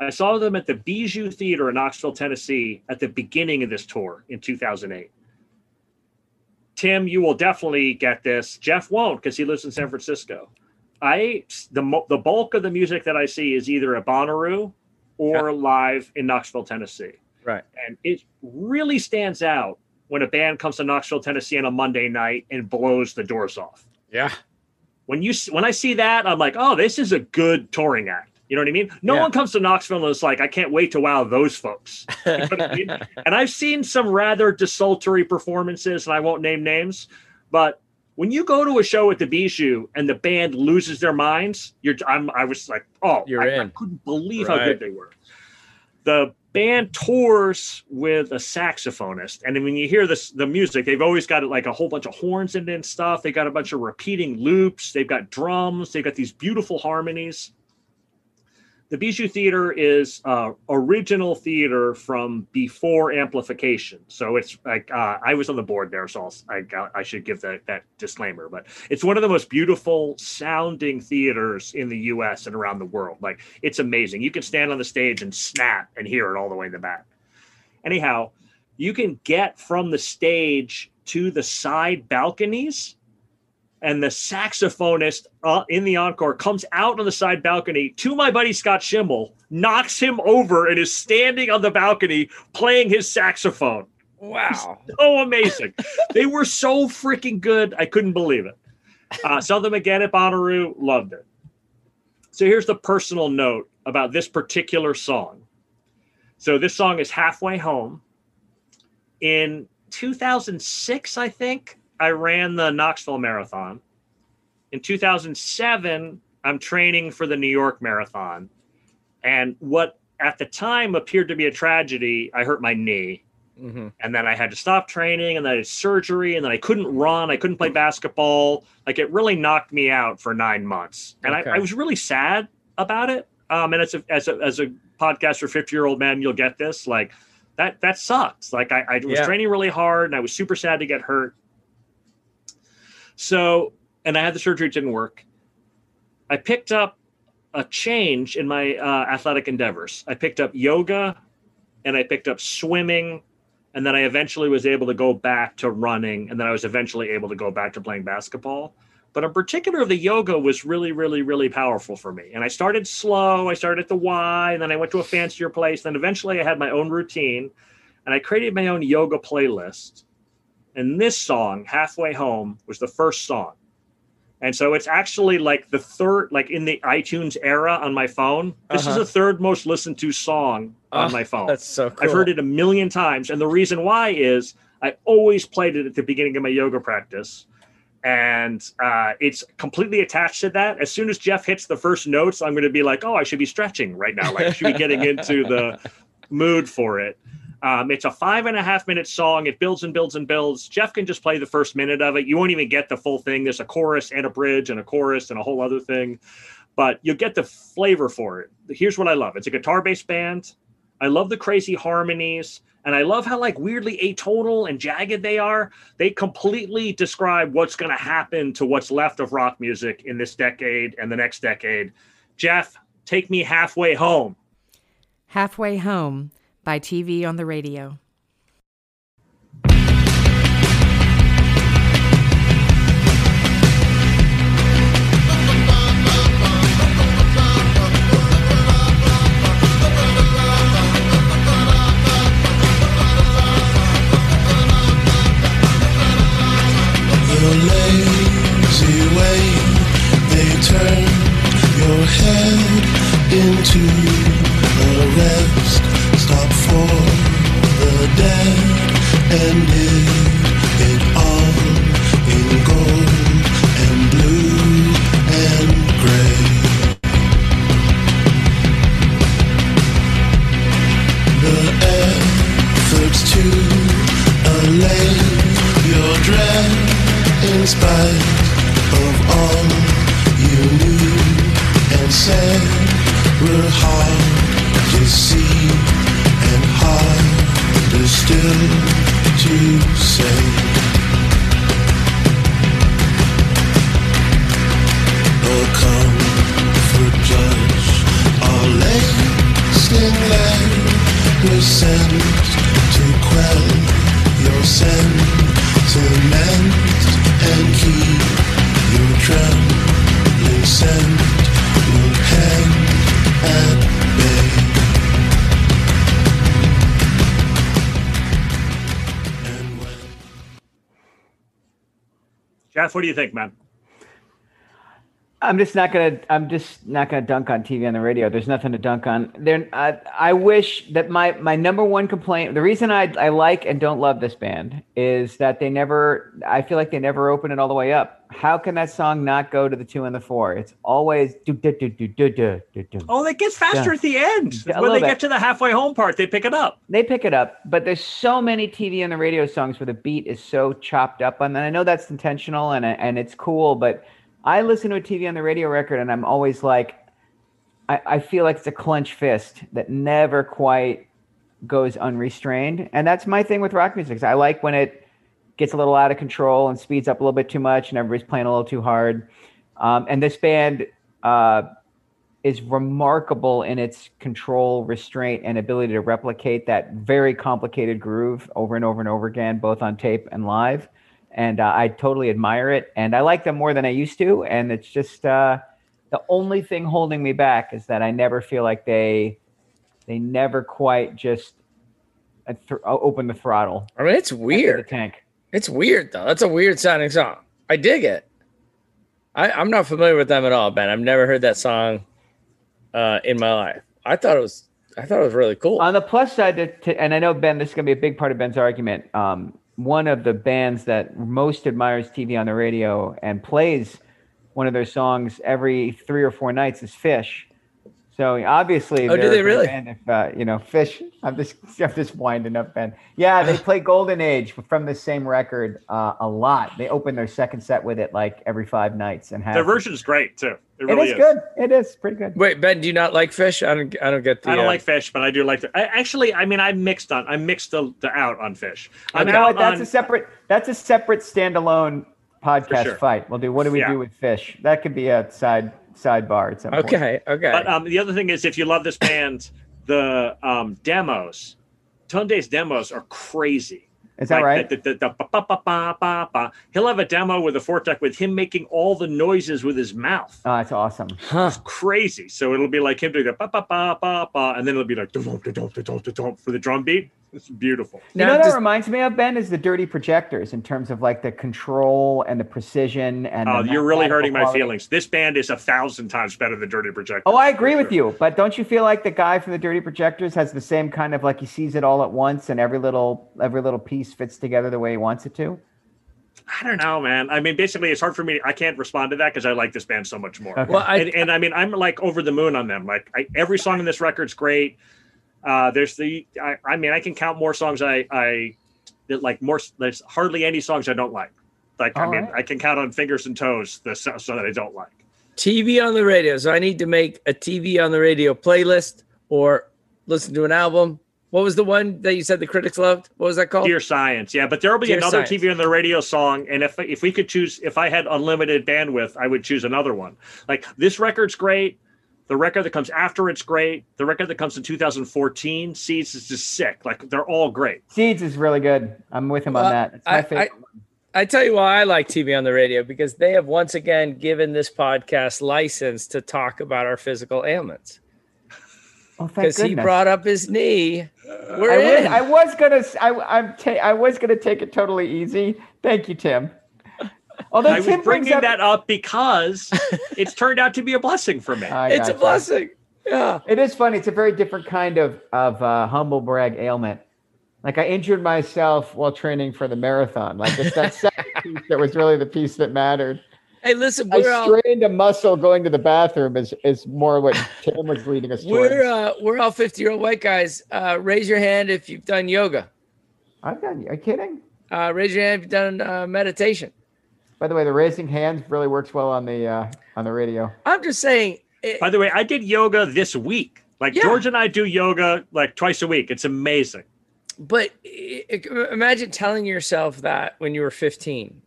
I saw them at the Bijou Theater in Knoxville, Tennessee, at the beginning of this tour in 2008. Tim, you will definitely get this. Jeff won't because he lives in San Francisco. I the the bulk of the music that I see is either at Bonnaroo or live in Knoxville, Tennessee. Right. And it really stands out when a band comes to Knoxville, Tennessee on a Monday night and blows the doors off. Yeah. When you when I see that, I'm like, oh, this is a good touring act. You know what I mean? No Yeah. one comes to Knoxville and is like, I can't wait to wow those folks. You know I mean? and I've seen some rather desultory performances, and I won't name names, but when you go to a show at the Bijou and the band loses their minds, you're I'm I was like, oh, You're I, I couldn't believe how good they were. The band tours with a saxophonist, and when you hear this the music, they've always got like a whole bunch of horns and stuff. They got a bunch of repeating loops. They've got drums. They've got these beautiful harmonies. The Bijou Theater is uh, original theater from before amplification. So it's like uh, I was on the board there, so I, I should give that, that disclaimer. But it's one of the most beautiful sounding theaters in the U.S. and around the world. Like it's amazing. You can stand on the stage and snap and hear it all the way in the back. Anyhow, you can get from the stage to the side balconies and the saxophonist uh, in the encore comes out on the side balcony to my buddy Scott Schimmel, knocks him over, and is standing on the balcony playing his saxophone. Wow. So amazing. they were so freaking good. I couldn't believe it. Uh, saw them again at Bonnaroo, loved it. So here's the personal note about this particular song. So this song is halfway home. In 2006, I think, I ran the Knoxville Marathon. In 2007, I'm training for the New York Marathon. And what at the time appeared to be a tragedy, I hurt my knee. Mhm. And then I had to stop training, and then I had surgery, and then I couldn't run, I couldn't play basketball. Like it really knocked me out for nine months. And Okay. I, I was really sad about it. Um, and as a, as a, as a podcast for 50 year old men, you'll get this. Like that, that sucks. Like I, I was Yeah. training really hard, and I was super sad to get hurt. So, and I had the surgery, it didn't work. I picked up a change in my uh, athletic endeavors. I picked up yoga and I picked up swimming. And then I eventually was able to go back to running. And then I was eventually able to go back to playing basketball. but in particular, the yoga was really, really, really powerful for me. And I started slow. I started at the Y, and then I went to a fancier place. Then eventually, I had my own routine, and I created my own yoga playlist. And this song, "Halfway Home," was the first song. And so it's actually like the third, like in the iTunes era on my phone. This is Uh-huh. the third most listened to song on Oh, my phone. That's so cool. I've heard it a million times. And the reason why is I always played it at the beginning of my yoga practice. And uh, it's completely attached to that. As soon as Jeff hits the first notes, I'm going to be like, oh, I should be stretching right now. Like, I should be getting into the mood for it. Um, it's a five and a half minute song. It builds and builds and builds. Jeff can just play the first minute of it. You won't even get the full thing. There's a chorus and a bridge and a chorus and a whole other thing, but you'll get the flavor for it. Here's what I love it's a guitar based band. I love the crazy harmonies. And I love how like weirdly atonal and jagged they are. They completely describe what's going to happen to what's left of rock music in this decade and the next decade. Jeff, take me halfway home. Halfway Home by TV on the Radio. Turn your head into And do. Do you think, man? I'm just not gonna. I'm just not gonna dunk on TV on the radio. There's nothing to dunk on. There, I, I, wish that my my number one complaint. The reason I I like and don't love this band is that they never. I feel like they never open it all the way up. How can that song not go to the two and the four? It's always do do do do do do do. Oh, it gets faster yeah. at the end when they bit. get to the halfway home part. They pick it up. They pick it up, but there's so many TV and the radio songs where the beat is so chopped up, and I know that's intentional and and it's cool, but I listen to a TV on the radio record, and I'm always like, I, I feel like it's a clenched fist that never quite goes unrestrained, and that's my thing with rock music. I like when it gets a little out of control and speeds up a little bit too much, and everybody's playing a little too hard. Um, and this band. Uh, is remarkable in its control, restraint, and ability to replicate that very complicated groove over and over and over again, both on tape and live. And uh, I totally admire it, and I like them more than I used to. And it's just uh, the only thing holding me back is that I never feel like they they never quite just uh, th- open the throttle. I mean, it's weird. The tank. It's weird though. That's a weird sounding song. I dig it. I, I'm not familiar with them at all, Ben. I've never heard that song uh, in my life. I thought it was. I thought it was really cool. On the plus side, to, to, and I know Ben, this is going to be a big part of Ben's argument. Um, one of the bands that most admires TV on the radio and plays one of their songs every three or four nights is Phish. So obviously, Oh, do they really? If uh, you know Phish, I'm just I'm just winding up Ben. Yeah, they play Golden Age from the same record uh, a lot. They open their second set with it like every five nights and have Their is great too. It It really is good. It is pretty good. Wait, Ben, do you not like Phish? I don't. I don't get the. I don't uh, like Phish, but I do like the. I, actually, I mean, I'm mixed on. I'm mixed the, the out on Phish. I'm You know out? That's on, a separate. That's a separate standalone podcast sure. fight. We'll do. What do we Yeah. do with Phish? That could be a side sidebar at some point. Okay. Okay. But um, the other thing is, if you love this band, the um, demos, Tunde's demos are crazy. Is that Like right? The, the, the, ba, ba, ba. He'll have a demo with a fourth deck with him making all the noises with his mouth. Oh, that's awesome. Huh. Crazy. So it'll be like him doing the ba ba ba ba ba, and then it'll be like for the drum beat. It's beautiful. You Now, know what that does- reminds me of Ben is the dirty projectors in terms of like the control and the precision and. Oh, the you're really mathematical hurting my feelings. This band is a thousand times better than Dirty Projector. Oh, I agree with you, but don't you feel like the guy from the Dirty Projectors has the same kind of like he sees it all at once and every little every little piece fits together the way he wants it to? I don't know, man. I mean, basically, it's hard for me. I can't respond to that because I like this band so much more. Okay. Well, I, and, and I mean, I'm like over the moon on them. Like I, every song in this record's great. Uh, there's the, I, I mean, I can count more songs I, I that like more. There's hardly any songs I don't like. Like I mean, right. I can count on fingers and toes the so, so that I don't like. TV on the radio. So I need to make a TV on the radio playlist or listen to an album. What was the one that you said the critics loved? What was that called? Dear Science, yeah, but there will be Dear another Science. TV on the radio song, and if if we could choose, if I had unlimited bandwidth, I would choose another one. Like this record's great. The record that comes after it's great. The record that comes in 2014, Seeds is just sick. Like they're all great. Seeds is really good. I'm with him on uh, that. It's my I- favorite. I tell you why I like TV on the radio because they have once again given this podcast license to talk about our physical ailments. oh, thank you. Because he brought up his knee. We're I was, in. I was gonna s- I I'm ta- I was gonna take it totally easy. Thank you, Tim. Although I was Tim brings bringing up, that up because it's turned out to be a blessing for me. I it's a gotcha. blessing. Yeah. It is funny. It's a very different kind of of uh, humble brag ailment. Like I injured myself while training for the marathon. Like it's that second piece that was really the piece that mattered. Hey, listen, I we're all, strained a muscle going to the bathroom is is more what Tim was leading us towards. we're uh, we're all 50 year old white guys. Uh, raise your hand if you've done yoga. I've done. Are you kidding? Uh, raise your hand if you've done uh, meditation. By the way, the raising hands really works well on the uh, on the radio. I'm just saying. It, By the way, I did yoga this week. Like Yeah. George and I do yoga like twice a week. It's amazing. but i- i- imagine telling yourself that when you were 15.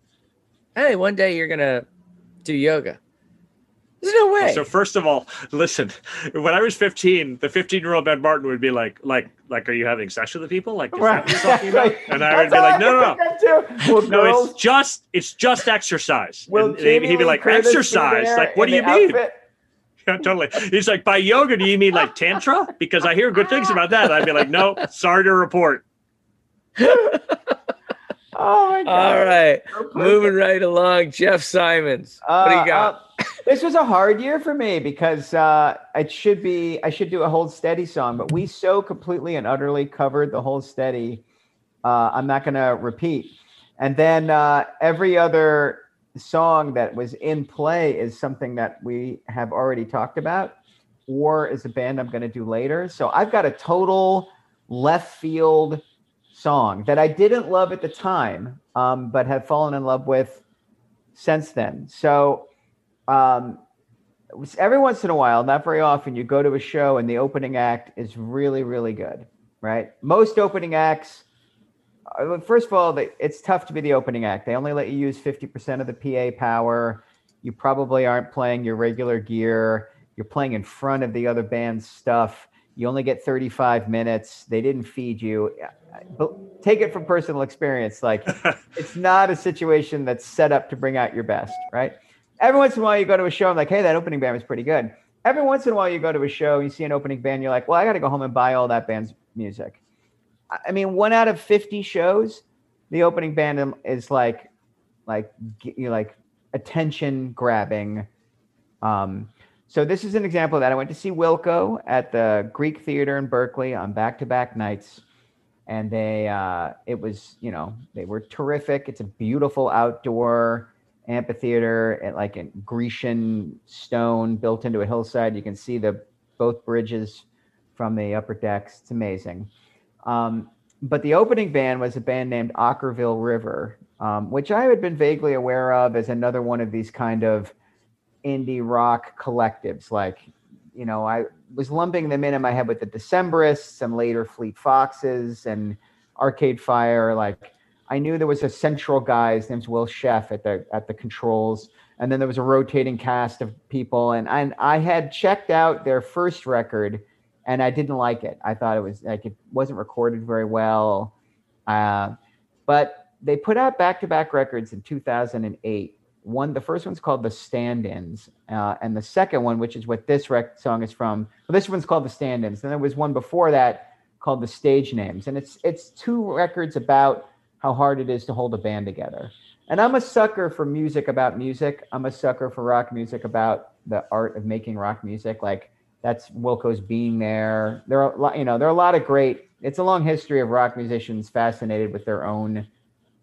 Hey, one day you're gonna do yoga. There's no way. So first of all, listen, when I was 15, the 15 year old Ben Martin would be like, like, like, are you having sex with the people? Like, is that what you're talking about? And I would be like, no, no, no. think that too. Will No, girls, it's just it's just exercise. will and he'd be Lee like, Curtis exercise? Like, what do you mean? outfit? Yeah, totally. He's like, by yoga, do you mean like tantra? Because I hear good things about that. I'd be like, no, sorry to report. Oh my god! all right, moving right along. Jeff Simons, what do Uh, you got? uh, this was a hard year for me because uh, it should be I should do a hold steady song, but we so completely and utterly covered the hold steady. Uh, I'm not going to repeat. And then uh, every other song that was in play is something that we have already talked about, or is a band I'm going to do later. So I've got a total left field song that I didn't love at the time, um, but have fallen in love with since then. So um, every once in a while, not very often, you go to a show and the opening act is really, really good, right? Most opening acts, uh, first of all, it's tough to be the opening act. They only let you use 50% of the PA power. You probably aren't playing your regular gear. You're playing in front of the other band's stuff. You only get 35 minutes. They didn't feed you. But take it from personal experience. Like, it's not a situation that's set up to bring out your best, right? Every once in a while, you go to a show. I'm like, hey, that opening band was pretty good. Every once in a while, you go to a show, you see an opening band, you're like, well, I got to go home and buy all that band's music. I- mean, one out of 50 shows, the opening band is like, like, you like attention grabbing. Um, so this is an example of that I went to see Wilco at the Greek Theater in Berkeley on back-to-back nights and they uh, it was you know they were terrific it's a beautiful outdoor amphitheater and like a grecian stone built into a hillside you can see the both bridges from the upper decks it's amazing um, but the opening band was a band named Okkervil River, um, which I had been vaguely aware of as another one of these kind of indie rock collectives. Like, you know, I was lumping them in in my head with the Decemberists and later Fleet Foxes and Arcade Fire. Like, I knew there was a central guy. His name's Will Sheff at the at the controls, and then there was a rotating cast of people. And and I had checked out their first record, and I didn't like it. I thought it was like it wasn't recorded very well. Uh, but they put out back-to-back records in 2008. One, the first one's called "The Stand-Ins," uh, and the second one, which is what this rec- song is from, well, this one's called "The Stand-Ins." And there was one before that called "The Stage Names," and it's it's two records about how hard it is to hold a band together. And I'm a sucker for music about music. I'm a sucker for rock music about the art of making rock music. Like that's Wilco's being there. There are a lot, you know, there are a lot of great. It's a long history of rock musicians fascinated with their own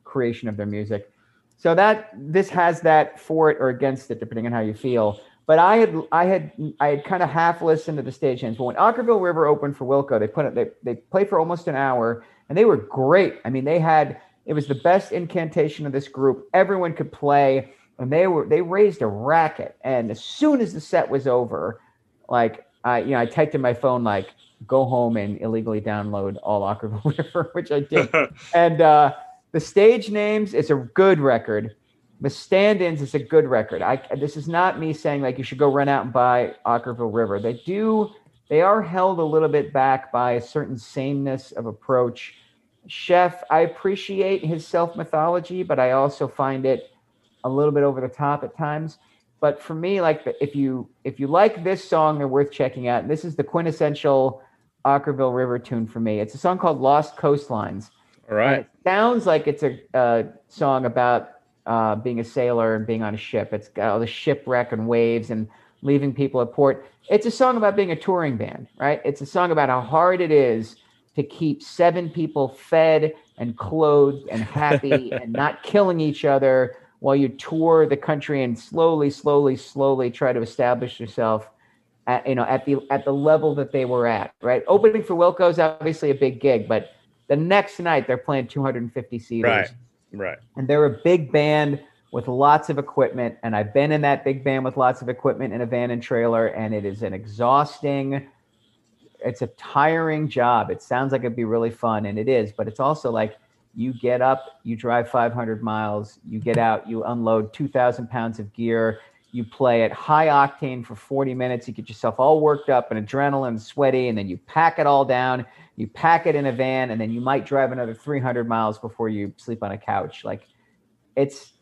creation of their music. So that this has that for it or against it, depending on how you feel. But I had I had I had kind of half listened to the stage names. But when Okkervil River opened for Wilco, they put it they they played for almost an hour and they were great. I mean, they had it was the best incantation of this group. Everyone could play, and they were they raised a racket. And as soon as the set was over, like I you know I typed in my phone like go home and illegally download all Okkervil River, which I did. and uh, the stage names is a good record. The stand-ins is a good record. I this is not me saying like you should go run out and buy Okkervil River. They do they are held a little bit back by a certain sameness of approach. Sheff, I appreciate his self mythology, but I also find it a little bit over the top at times. But for me, like if you if you like this song, they're worth checking out. And this is the quintessential Okkervil River tune for me. It's a song called "Lost Coastlines." All right. it sounds like it's a, uh song about uh, being a sailor and being on a ship. It's got all the shipwreck and waves and leaving people at port. It's a song about being a touring band, right? It's a song about how hard it is to keep seven people fed and clothed and happy and not killing each other while you tour the country and slowly, slowly, slowly try to establish yourself at you know at the at the level that they were at, right? Opening for Wilco is obviously a big gig, but the next night they're playing 250 seaters Right. Right. and they're a big band with lots of equipment and i've been in that big band with lots of equipment in a van and trailer and it is an exhausting it's a tiring job. It sounds like it'd be really fun and it is but it's also like you get up you drive 500 miles you get out you unload 2000 pounds of gear you play at high octane for 40 minutes you get yourself all worked up and adrenaline sweaty and then you pack it all down you pack it in a van and then you might drive another 300 miles before you sleep on a couch. Like it's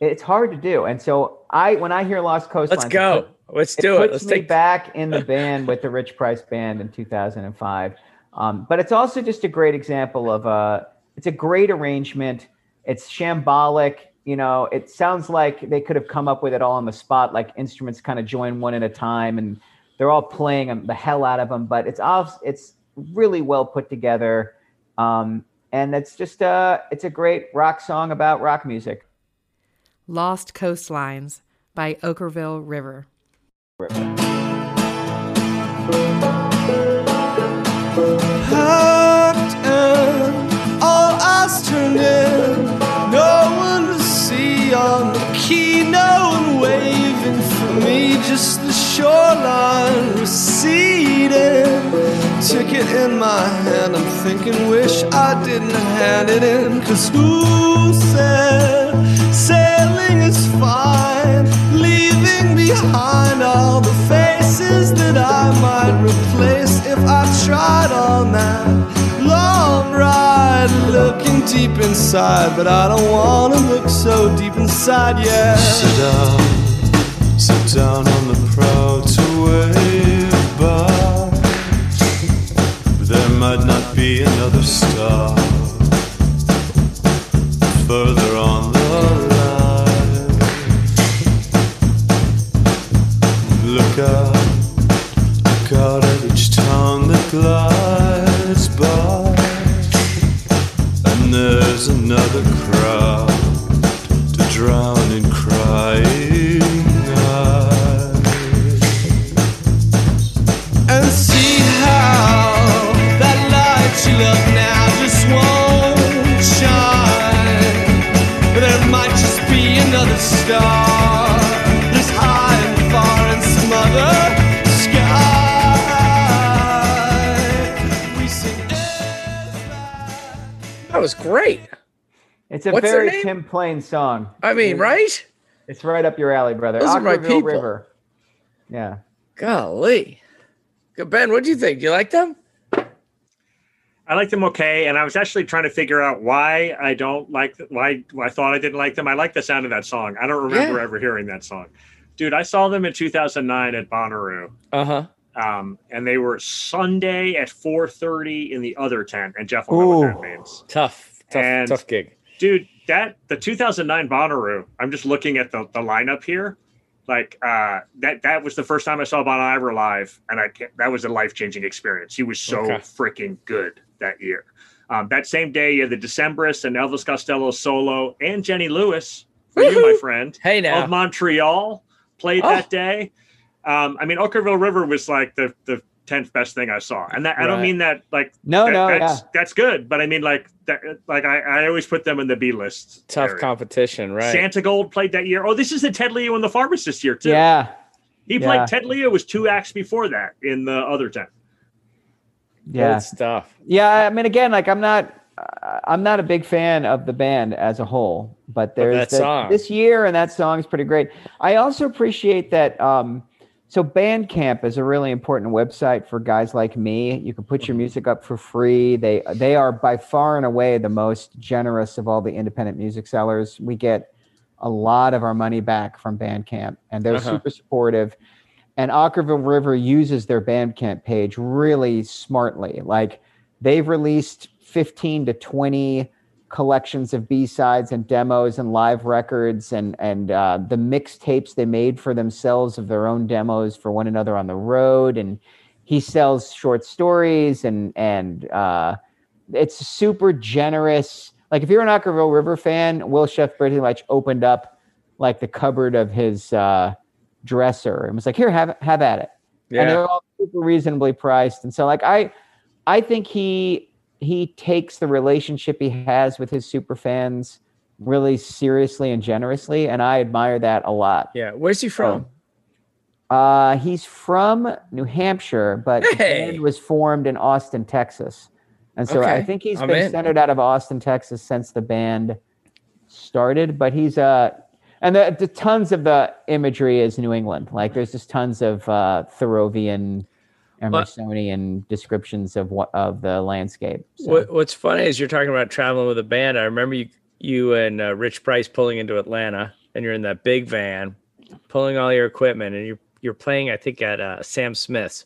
it's hard to do. And so i when i hear lost coastlines Let's go. Put- Let's do it. puts Let's me take back in the band with the Rich Price Band in 2005. Um, but it's also just a great example of a. it's a great arrangement. It's shambolic. You know, it sounds like they could have come up with it all on the spot, like instruments kind of join one at a time, and they're all playing 'em- the hell out of them. But it's off. It's really well put together, um, and it's just a. it's a great rock song about rock music. Lost Coastlines by Okkervil River. Packed and all eyes turned in. No one to see on the quay, no one waving for me. Just the shoreline receding. Ticket in my hand, I'm thinking, wish I didn't hand it in. Cause who said sailing is fine? Leaving behind faces that I might replace if I tried on that long ride. Looking deep inside, but I don't wanna look so deep inside, yeah. Sit down, sit down on the proud to wave by. There might not be another star further on the line. Look out, glides by. And there's another crowd to drown That was great. It's a What's very name? Tim Plain song. I mean, It's- right? It's right up your alley, brother. Those are my people. River. Yeah. Golly. Ben, what do you think? Do you like them? I like them okay, and I was actually trying to figure out why I don't like why, why I thought I didn't like them. I like the sound of that song. I don't remember Yeah. ever hearing that song. Dude, I saw them in 2009 at Bonnaroo. Uh huh. Um, and they were Sunday at 4:30 in the other tent, and Jeff will know what that means. Tough, tough, And- tough gig. Dude, that the 2009 Bonnaroo. I'm just looking at the, the lineup here. Like uh, that that was the first time I saw Bon Iver live, and I that was a life changing experience. He was so Okay. freaking good that year. Um, that same day, you had the Decemberists and Elvis Costello solo, and Jenny Lewis for you, my friend Hey now. of Montreal played Oh. that day. Um, I mean, Okkervil River was like the the tenth best thing I saw, and that I don't mean that like No, that- no, that's yeah. that's good, but I mean like that like I, I always put them in the B list. Tough area. competition, right? Santa Gold played that year. Oh, this is the Ted Leo and the Pharmacist year too. Yeah. he yeah. played Ted Leo was two acts before that in the other ten. Yeah. Good stuff. Yeah, I mean, again, like I'm not, uh, I'm not a big fan of the band as a whole, but there's that the- song. this year, and that song is pretty great. I also appreciate that. Um, so Bandcamp is a really important website for guys like me. You can put your Mm-hmm. music up for free. They they are by far and away the most generous of all the independent music sellers. We get a lot of our money back from Bandcamp, and they're Uh-huh. super supportive. And Okkervil River uses their Bandcamp page really smartly. Like they've released 15 to 20 collections of b-sides and demos and live records and and uh, the mixtapes they made for themselves of their own demos for one another on the road and he sells short stories and and uh, it's super generous like if you're an Okkervil River fan Will Sheff pretty much opened up like the cupboard of his uh, dresser and was like here have have at it yeah. and they're all super reasonably priced. And so, like, I, I think he he takes the relationship he has with his super fans really seriously and generously, and I admire that a lot. Yeah. Where's he from? Uh, he's from New Hampshire, but the Hey. band was formed in Austin, Texas, and so I think he's I'm been in. centered out of Austin, Texas, since the band started. But he's uh, and the, the tons of the imagery is New England. Like there's just tons of uh, Thoreauvian, Emersonian descriptions of what of the landscape. So, What, what's funny is you're talking about traveling with a band. I remember you, you and uh, Rich Price pulling into Atlanta, and you're in that big van, pulling all your equipment, and you're you're playing. I think at uh, Sam Smith's,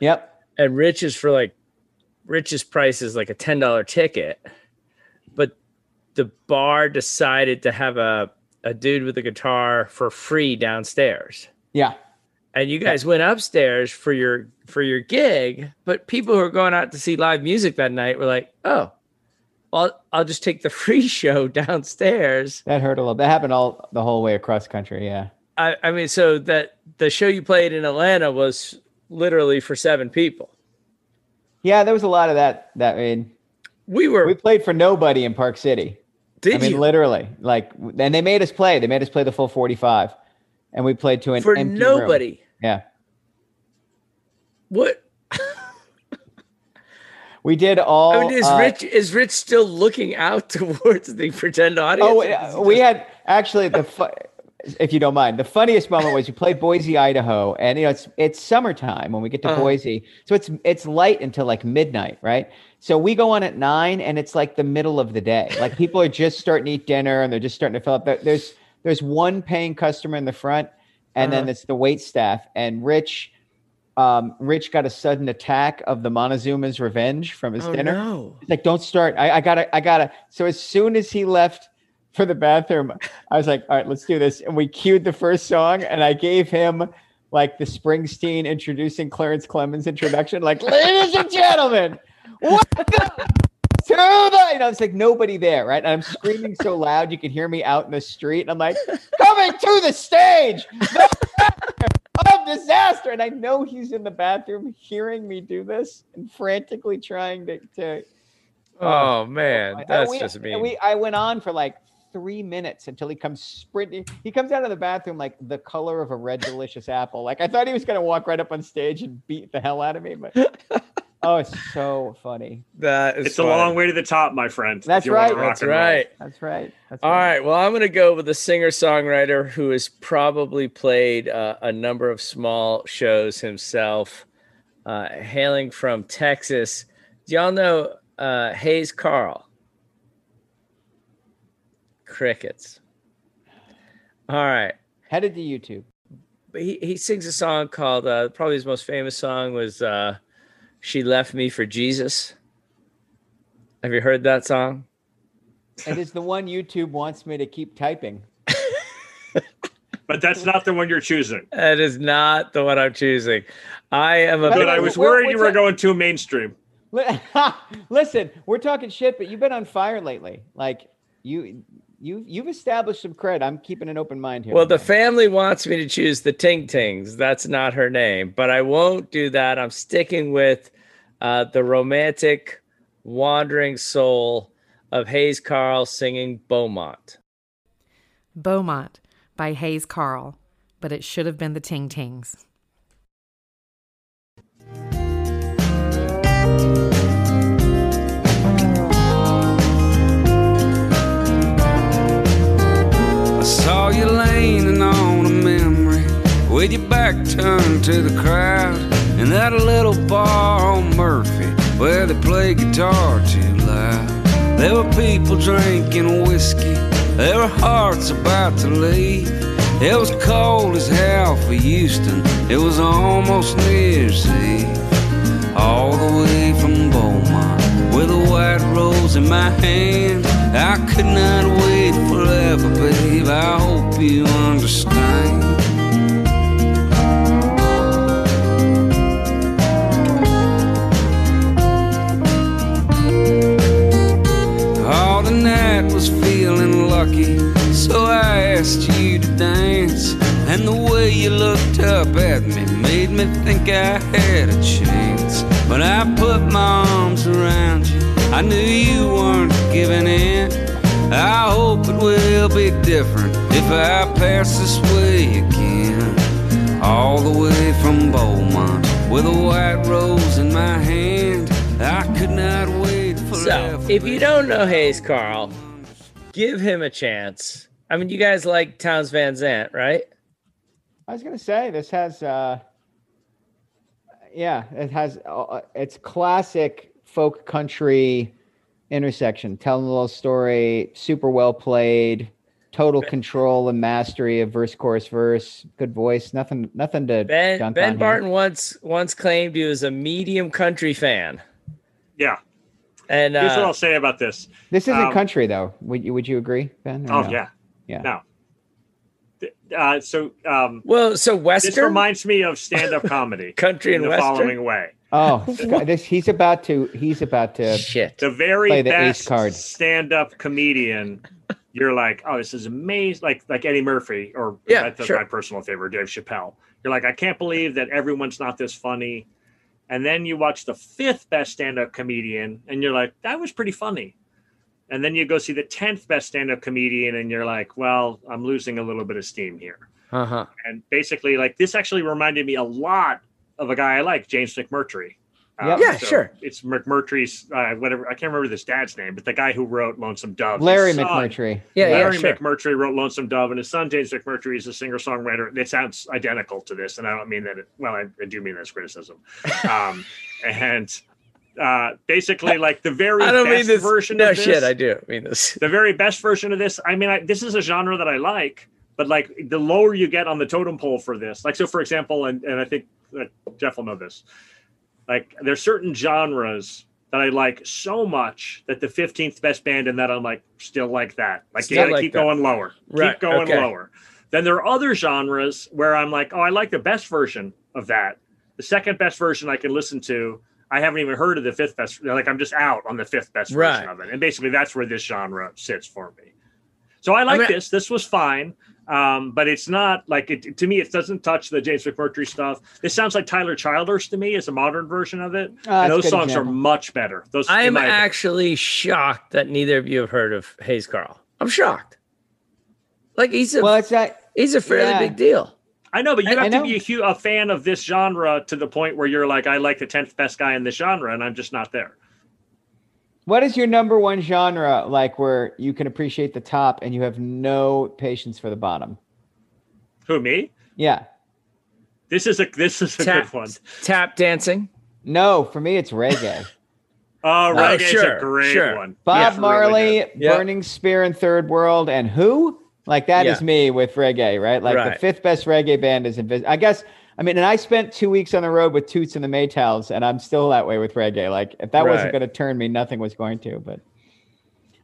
Yep. and Rich is for like, Rich's price is like a ten dollar ticket, but the bar decided to have a a dude with a guitar for free downstairs. Yeah. And you guys went upstairs for your for your gig but people who are going out to see live music that night were like oh well i'll just take the free show downstairs That hurt a little. That happened all the whole way across country. Yeah. i i mean so that the show you played in atlanta was literally for seven people Yeah, there was a lot of that. That I mean, we were we played for nobody in Park City. did I mean, you literally, like, and they made us play. They made us play the full forty-five, and we played to an for empty room. nobody Yeah, what we did all. i mean is uh, rich is rich still looking out towards the pretend audience Oh, or does he we had actually the. Fu- if you don't mind, the funniest moment was you played Boise, Idaho, and you know it's it's summertime when we get to Uh-huh. Boise, so it's it's light until like midnight, right? So we go on at nine, and it's like the middle of the day. Like people are just starting to eat dinner, and they're just starting to fill up. There's there's one paying customer in the front, and then Uh-huh. it's the wait staff. And Rich, um, Rich got a sudden attack of the Montezuma's revenge from his oh, dinner. no. He's like, don't start. I, I gotta, I gotta. So as soon as he left for the bathroom, I was like, all right, let's do this. And we cued the first song, and I gave him like the Springsteen introducing Clarence Clemons introduction, like, ladies and gentlemen, welcome to the. You know, it's like nobody there, right? And I'm screaming so loud you can hear me out in the street. And I'm like, coming to the stage, the of disaster. And I know he's in the bathroom hearing me do this and frantically trying to, to oh man that's we- just mean We, I went on for like three minutes until he comes sprinting. He comes out of the bathroom like the color of a red delicious apple. Like I thought he was gonna walk right up on stage and beat the hell out of me, but oh, it's so funny. that is It's a long way to the top, my friend. That's you wanna right. that's right That's right. That's All right. Well, I'm going to go with a singer songwriter who has probably played uh, a number of small shows himself, uh, hailing from Texas. Do y'all know uh, Hayes Carll. Crickets. All right. Headed to YouTube. But he, he sings a song called uh, probably his most famous song was uh, "She Left Me for Jesus." Have you heard that song? It is the one YouTube wants me to keep typing. But that's not the one you're choosing. That is not the one I'm choosing. I am a By But way, I was where- worried you were that- going too mainstream. Listen, we're talking shit, but you've been on fire lately. Like you, you, you've established some cred. I'm keeping an open mind here. Well, the family wants me to choose the Ting Tings. That's not her name, but I won't do that. I'm sticking with uh, the romantic, wandering soul of Hayes Carll singing Beaumont. Beaumont by Hayes Carll, but it should have been the Ting Tings. I saw you leaning on a memory with your back turned to the crowd in that little bar on Murphy where they play guitar too loud. There were people drinking whiskey, there were hearts about to leave. It was cold as hell for Houston, it was almost New Year's Eve. All the way from Beaumont with a white rose in my hand. I could not wait forever, babe. I hope you understand. All the night was feeling lucky, so I asked you to dance. And the way you looked up at me made me think I had a chance. But I put my arms around you, I knew you weren't giving in. I hope it will be different if I pass this way again. All the way from Beaumont with a white rose in my hand. I could not wait forever. So, if you don't know Hayes Carll, give him a chance. I mean, you guys like Townes Van Zandt, right? I was gonna say this has, uh, yeah, it has. Uh, it's classic folk country intersection, telling a little story, super well played, total control and mastery of verse, chorus, verse, good voice. Nothing, nothing to Ben dunk Ben on here. Barton once once claimed he was a medium country fan, Yeah. and Here's what uh, I'll say about this. This isn't Um, country though. Would you, would you agree, Ben? Oh no? yeah. yeah. No. Uh, so um, well, so this Western reminds me of stand-up comedy country in and the Western. following way. Oh, this he's about to. He's about to. Shit. The very Play the ace best card. stand-up comedian. You're like, oh, this is amazing. Like like Eddie Murphy, or Yeah, that's sure. my personal favorite, Dave Chappelle. You're like, I can't believe that everyone's not this funny. And then you watch the fifth best stand-up comedian, and you're like, that was pretty funny. And then you go see the tenth best stand-up comedian, and you're like, well, I'm losing a little bit of steam here. Uh huh. and basically like this actually reminded me a lot of a guy I like, James McMurtry. Yep. Yeah, sure. It's McMurtry's uh, whatever. I can't remember this dad's name, but the guy who wrote Lonesome Dove. Larry son- McMurtry. Yeah, yeah, Larry sure. McMurtry wrote Lonesome Dove, and his son James McMurtry is a singer songwriter. It sounds identical to this, and I don't mean that. It, well, I, I do mean that as criticism. Um, and uh, basically, like the very I don't best mean this. version no of this, shit, I do mean this. the very best version of this i mean I, this is a genre that i like but like the lower you get on the totem pole for this like so for example and, and i think jeff will know this like there's certain genres that i like so much that the 15th best band in that i'm like still like that like Still you gotta like keep that. going lower Right, keep going okay. lower then there are other genres where i'm like oh i like the best version of that the second best version i can listen to I haven't even heard of the fifth best. Like I'm just out on the fifth best version of it, and basically that's where this genre sits for me. So I like mean- this. This was fine, um, but it's not like it to me. It doesn't touch the James McMurtry stuff. This sounds like Tyler Childers to me as a modern version of it. Oh, that's and those songs example. are much better. Those I'm my opinion. actually shocked that neither of you have heard of Hayes Carll. I'm shocked. Like he's a Well, it's not. he's a fairly yeah. big deal. I know, but you I- have I to be a, hu- a fan of this genre to the point where you're like, I like the tenth best guy in this genre, and I'm just not there. What is your number one genre like where you can appreciate the top and you have no patience for the bottom? Who me? Yeah. This is a this is a Tap, good one. tap dancing. No, for me it's reggae. Oh, oh reggae's sure, a great sure. one. Bob Yeah, Marley, really good. Yeah. Burning Spear in Third World, and who? Like that is Yeah. me with reggae, right? Like the fifth best reggae band is Invis. I guess. I mean, and I spent two weeks on the road with Toots and the Maytals, and I'm still that way with reggae. Like if that wasn't going to turn me, nothing was going to. But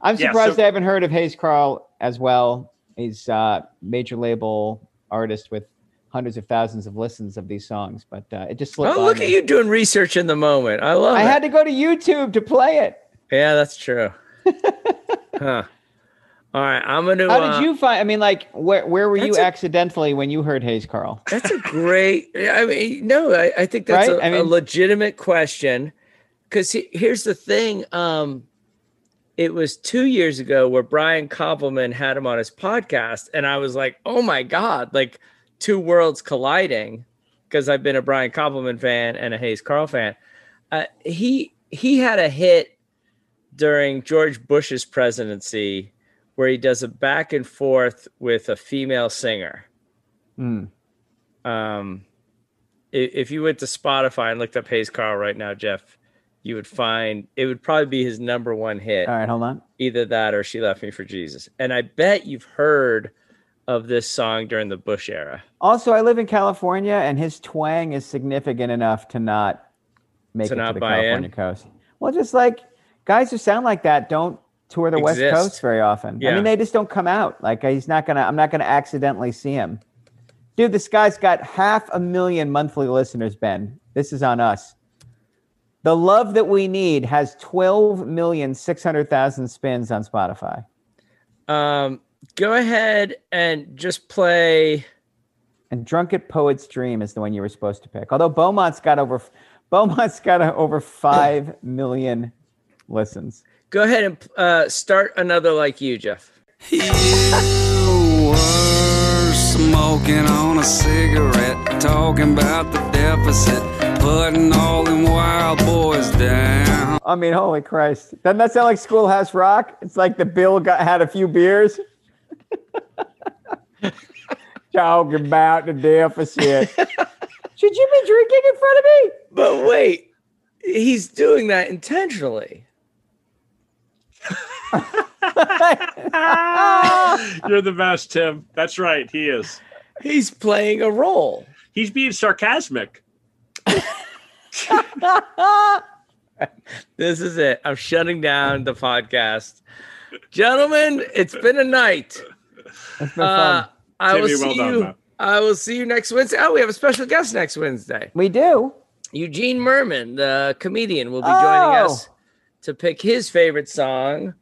I'm Yeah, surprised so- I haven't heard of Hayes Carll as well. He's uh, major label artist with hundreds of thousands of listens of these songs, but uh, it just slipped. Oh, look me. at you doing research in the moment. I love I it. had to go to YouTube to play it. yeah, that's true. huh. All right, I'm gonna. How uh, did you find? I mean, like, where where were you a- accidentally when you heard Hayes Carll? That's a great. I mean, no, I, I think that's Right? a, I a mean- legitimate question. Because here's the thing. Um, it was two years ago where Brian Koppelman had him on his podcast, and I was like, "Oh my god!" Like two worlds colliding. Because I've been a Brian Koppelman fan and a Hayes Carll fan. Uh, he he had a hit during George Bush's presidency where he does a back and forth with a female singer Hmm. um if you went to spotify and looked up hayes carll right now jeff you would find it would probably be his number one hit All right, hold on. either that or she left me for jesus and i bet you've heard of this song during the bush era Also, I live in California, and his twang is significant enough to not make To it not to the buy in? California coast. Well, just like guys who sound like that don't tour the West Coast very often. I mean, they just don't come out. Like he's not gonna. I'm not gonna accidentally see him. Dude, this guy's got half a million monthly listeners. Ben, this is on us. The love that we need has 12 million 600,000 spins on Spotify. um go ahead and just play And Drunken Poet's Dream is the one you were supposed to pick. Although Beaumont's got over Beaumont's got over five million listens. Go ahead and uh start another like you jeff You were smoking on a cigarette, talking about the deficit, putting all them wild boys down. I mean, holy Christ! Doesn't that sound like Schoolhouse Rock? It's like the Bill got had a few beers. Talking about the deficit. Should you be drinking in front of me? but wait he's doing that intentionally You're the best, Tim. That's right. He is. he's playing a role He's being sarcastic. This is it. I'm shutting down the podcast. Gentlemen, it's been a night. Been Uh, fun. I will see well done, you. man. I will see you next Wednesday. Oh, we have a special guest next Wednesday. We do. Eugene Mirman, the comedian, will be joining Oh. us to pick his favorite song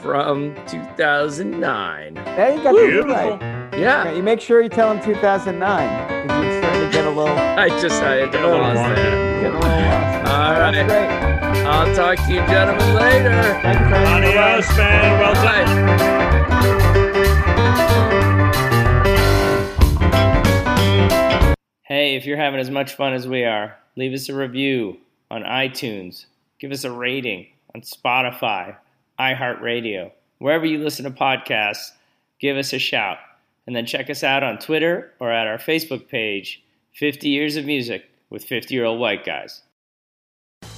from 2009. There you got the Beautiful. right. Yeah, Okay, you make sure you tell him 2009 because you're starting to get a little, I just I had Get a little lost there. get a little lost. All That's great. I'll talk to you gentlemen later. Thank you, friends. Adios, man. Well done. Hey, if you're having as much fun as we are, leave us a review on iTunes. Give us a rating on Spotify, iHeartRadio, wherever you listen to podcasts. Give us a shout. And then check us out on Twitter or at our Facebook page, 50 Years of Music with 50 Year Old White Guys.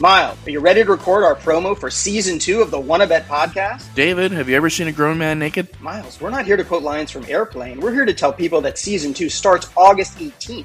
Miles, are you ready to record our promo for season two of the Wanna Bet podcast? David, have you ever seen a grown man naked? Miles, we're not here to quote lines from Airplane. We're here to tell people that season two starts August 18th.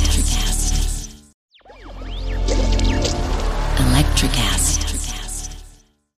Electricast.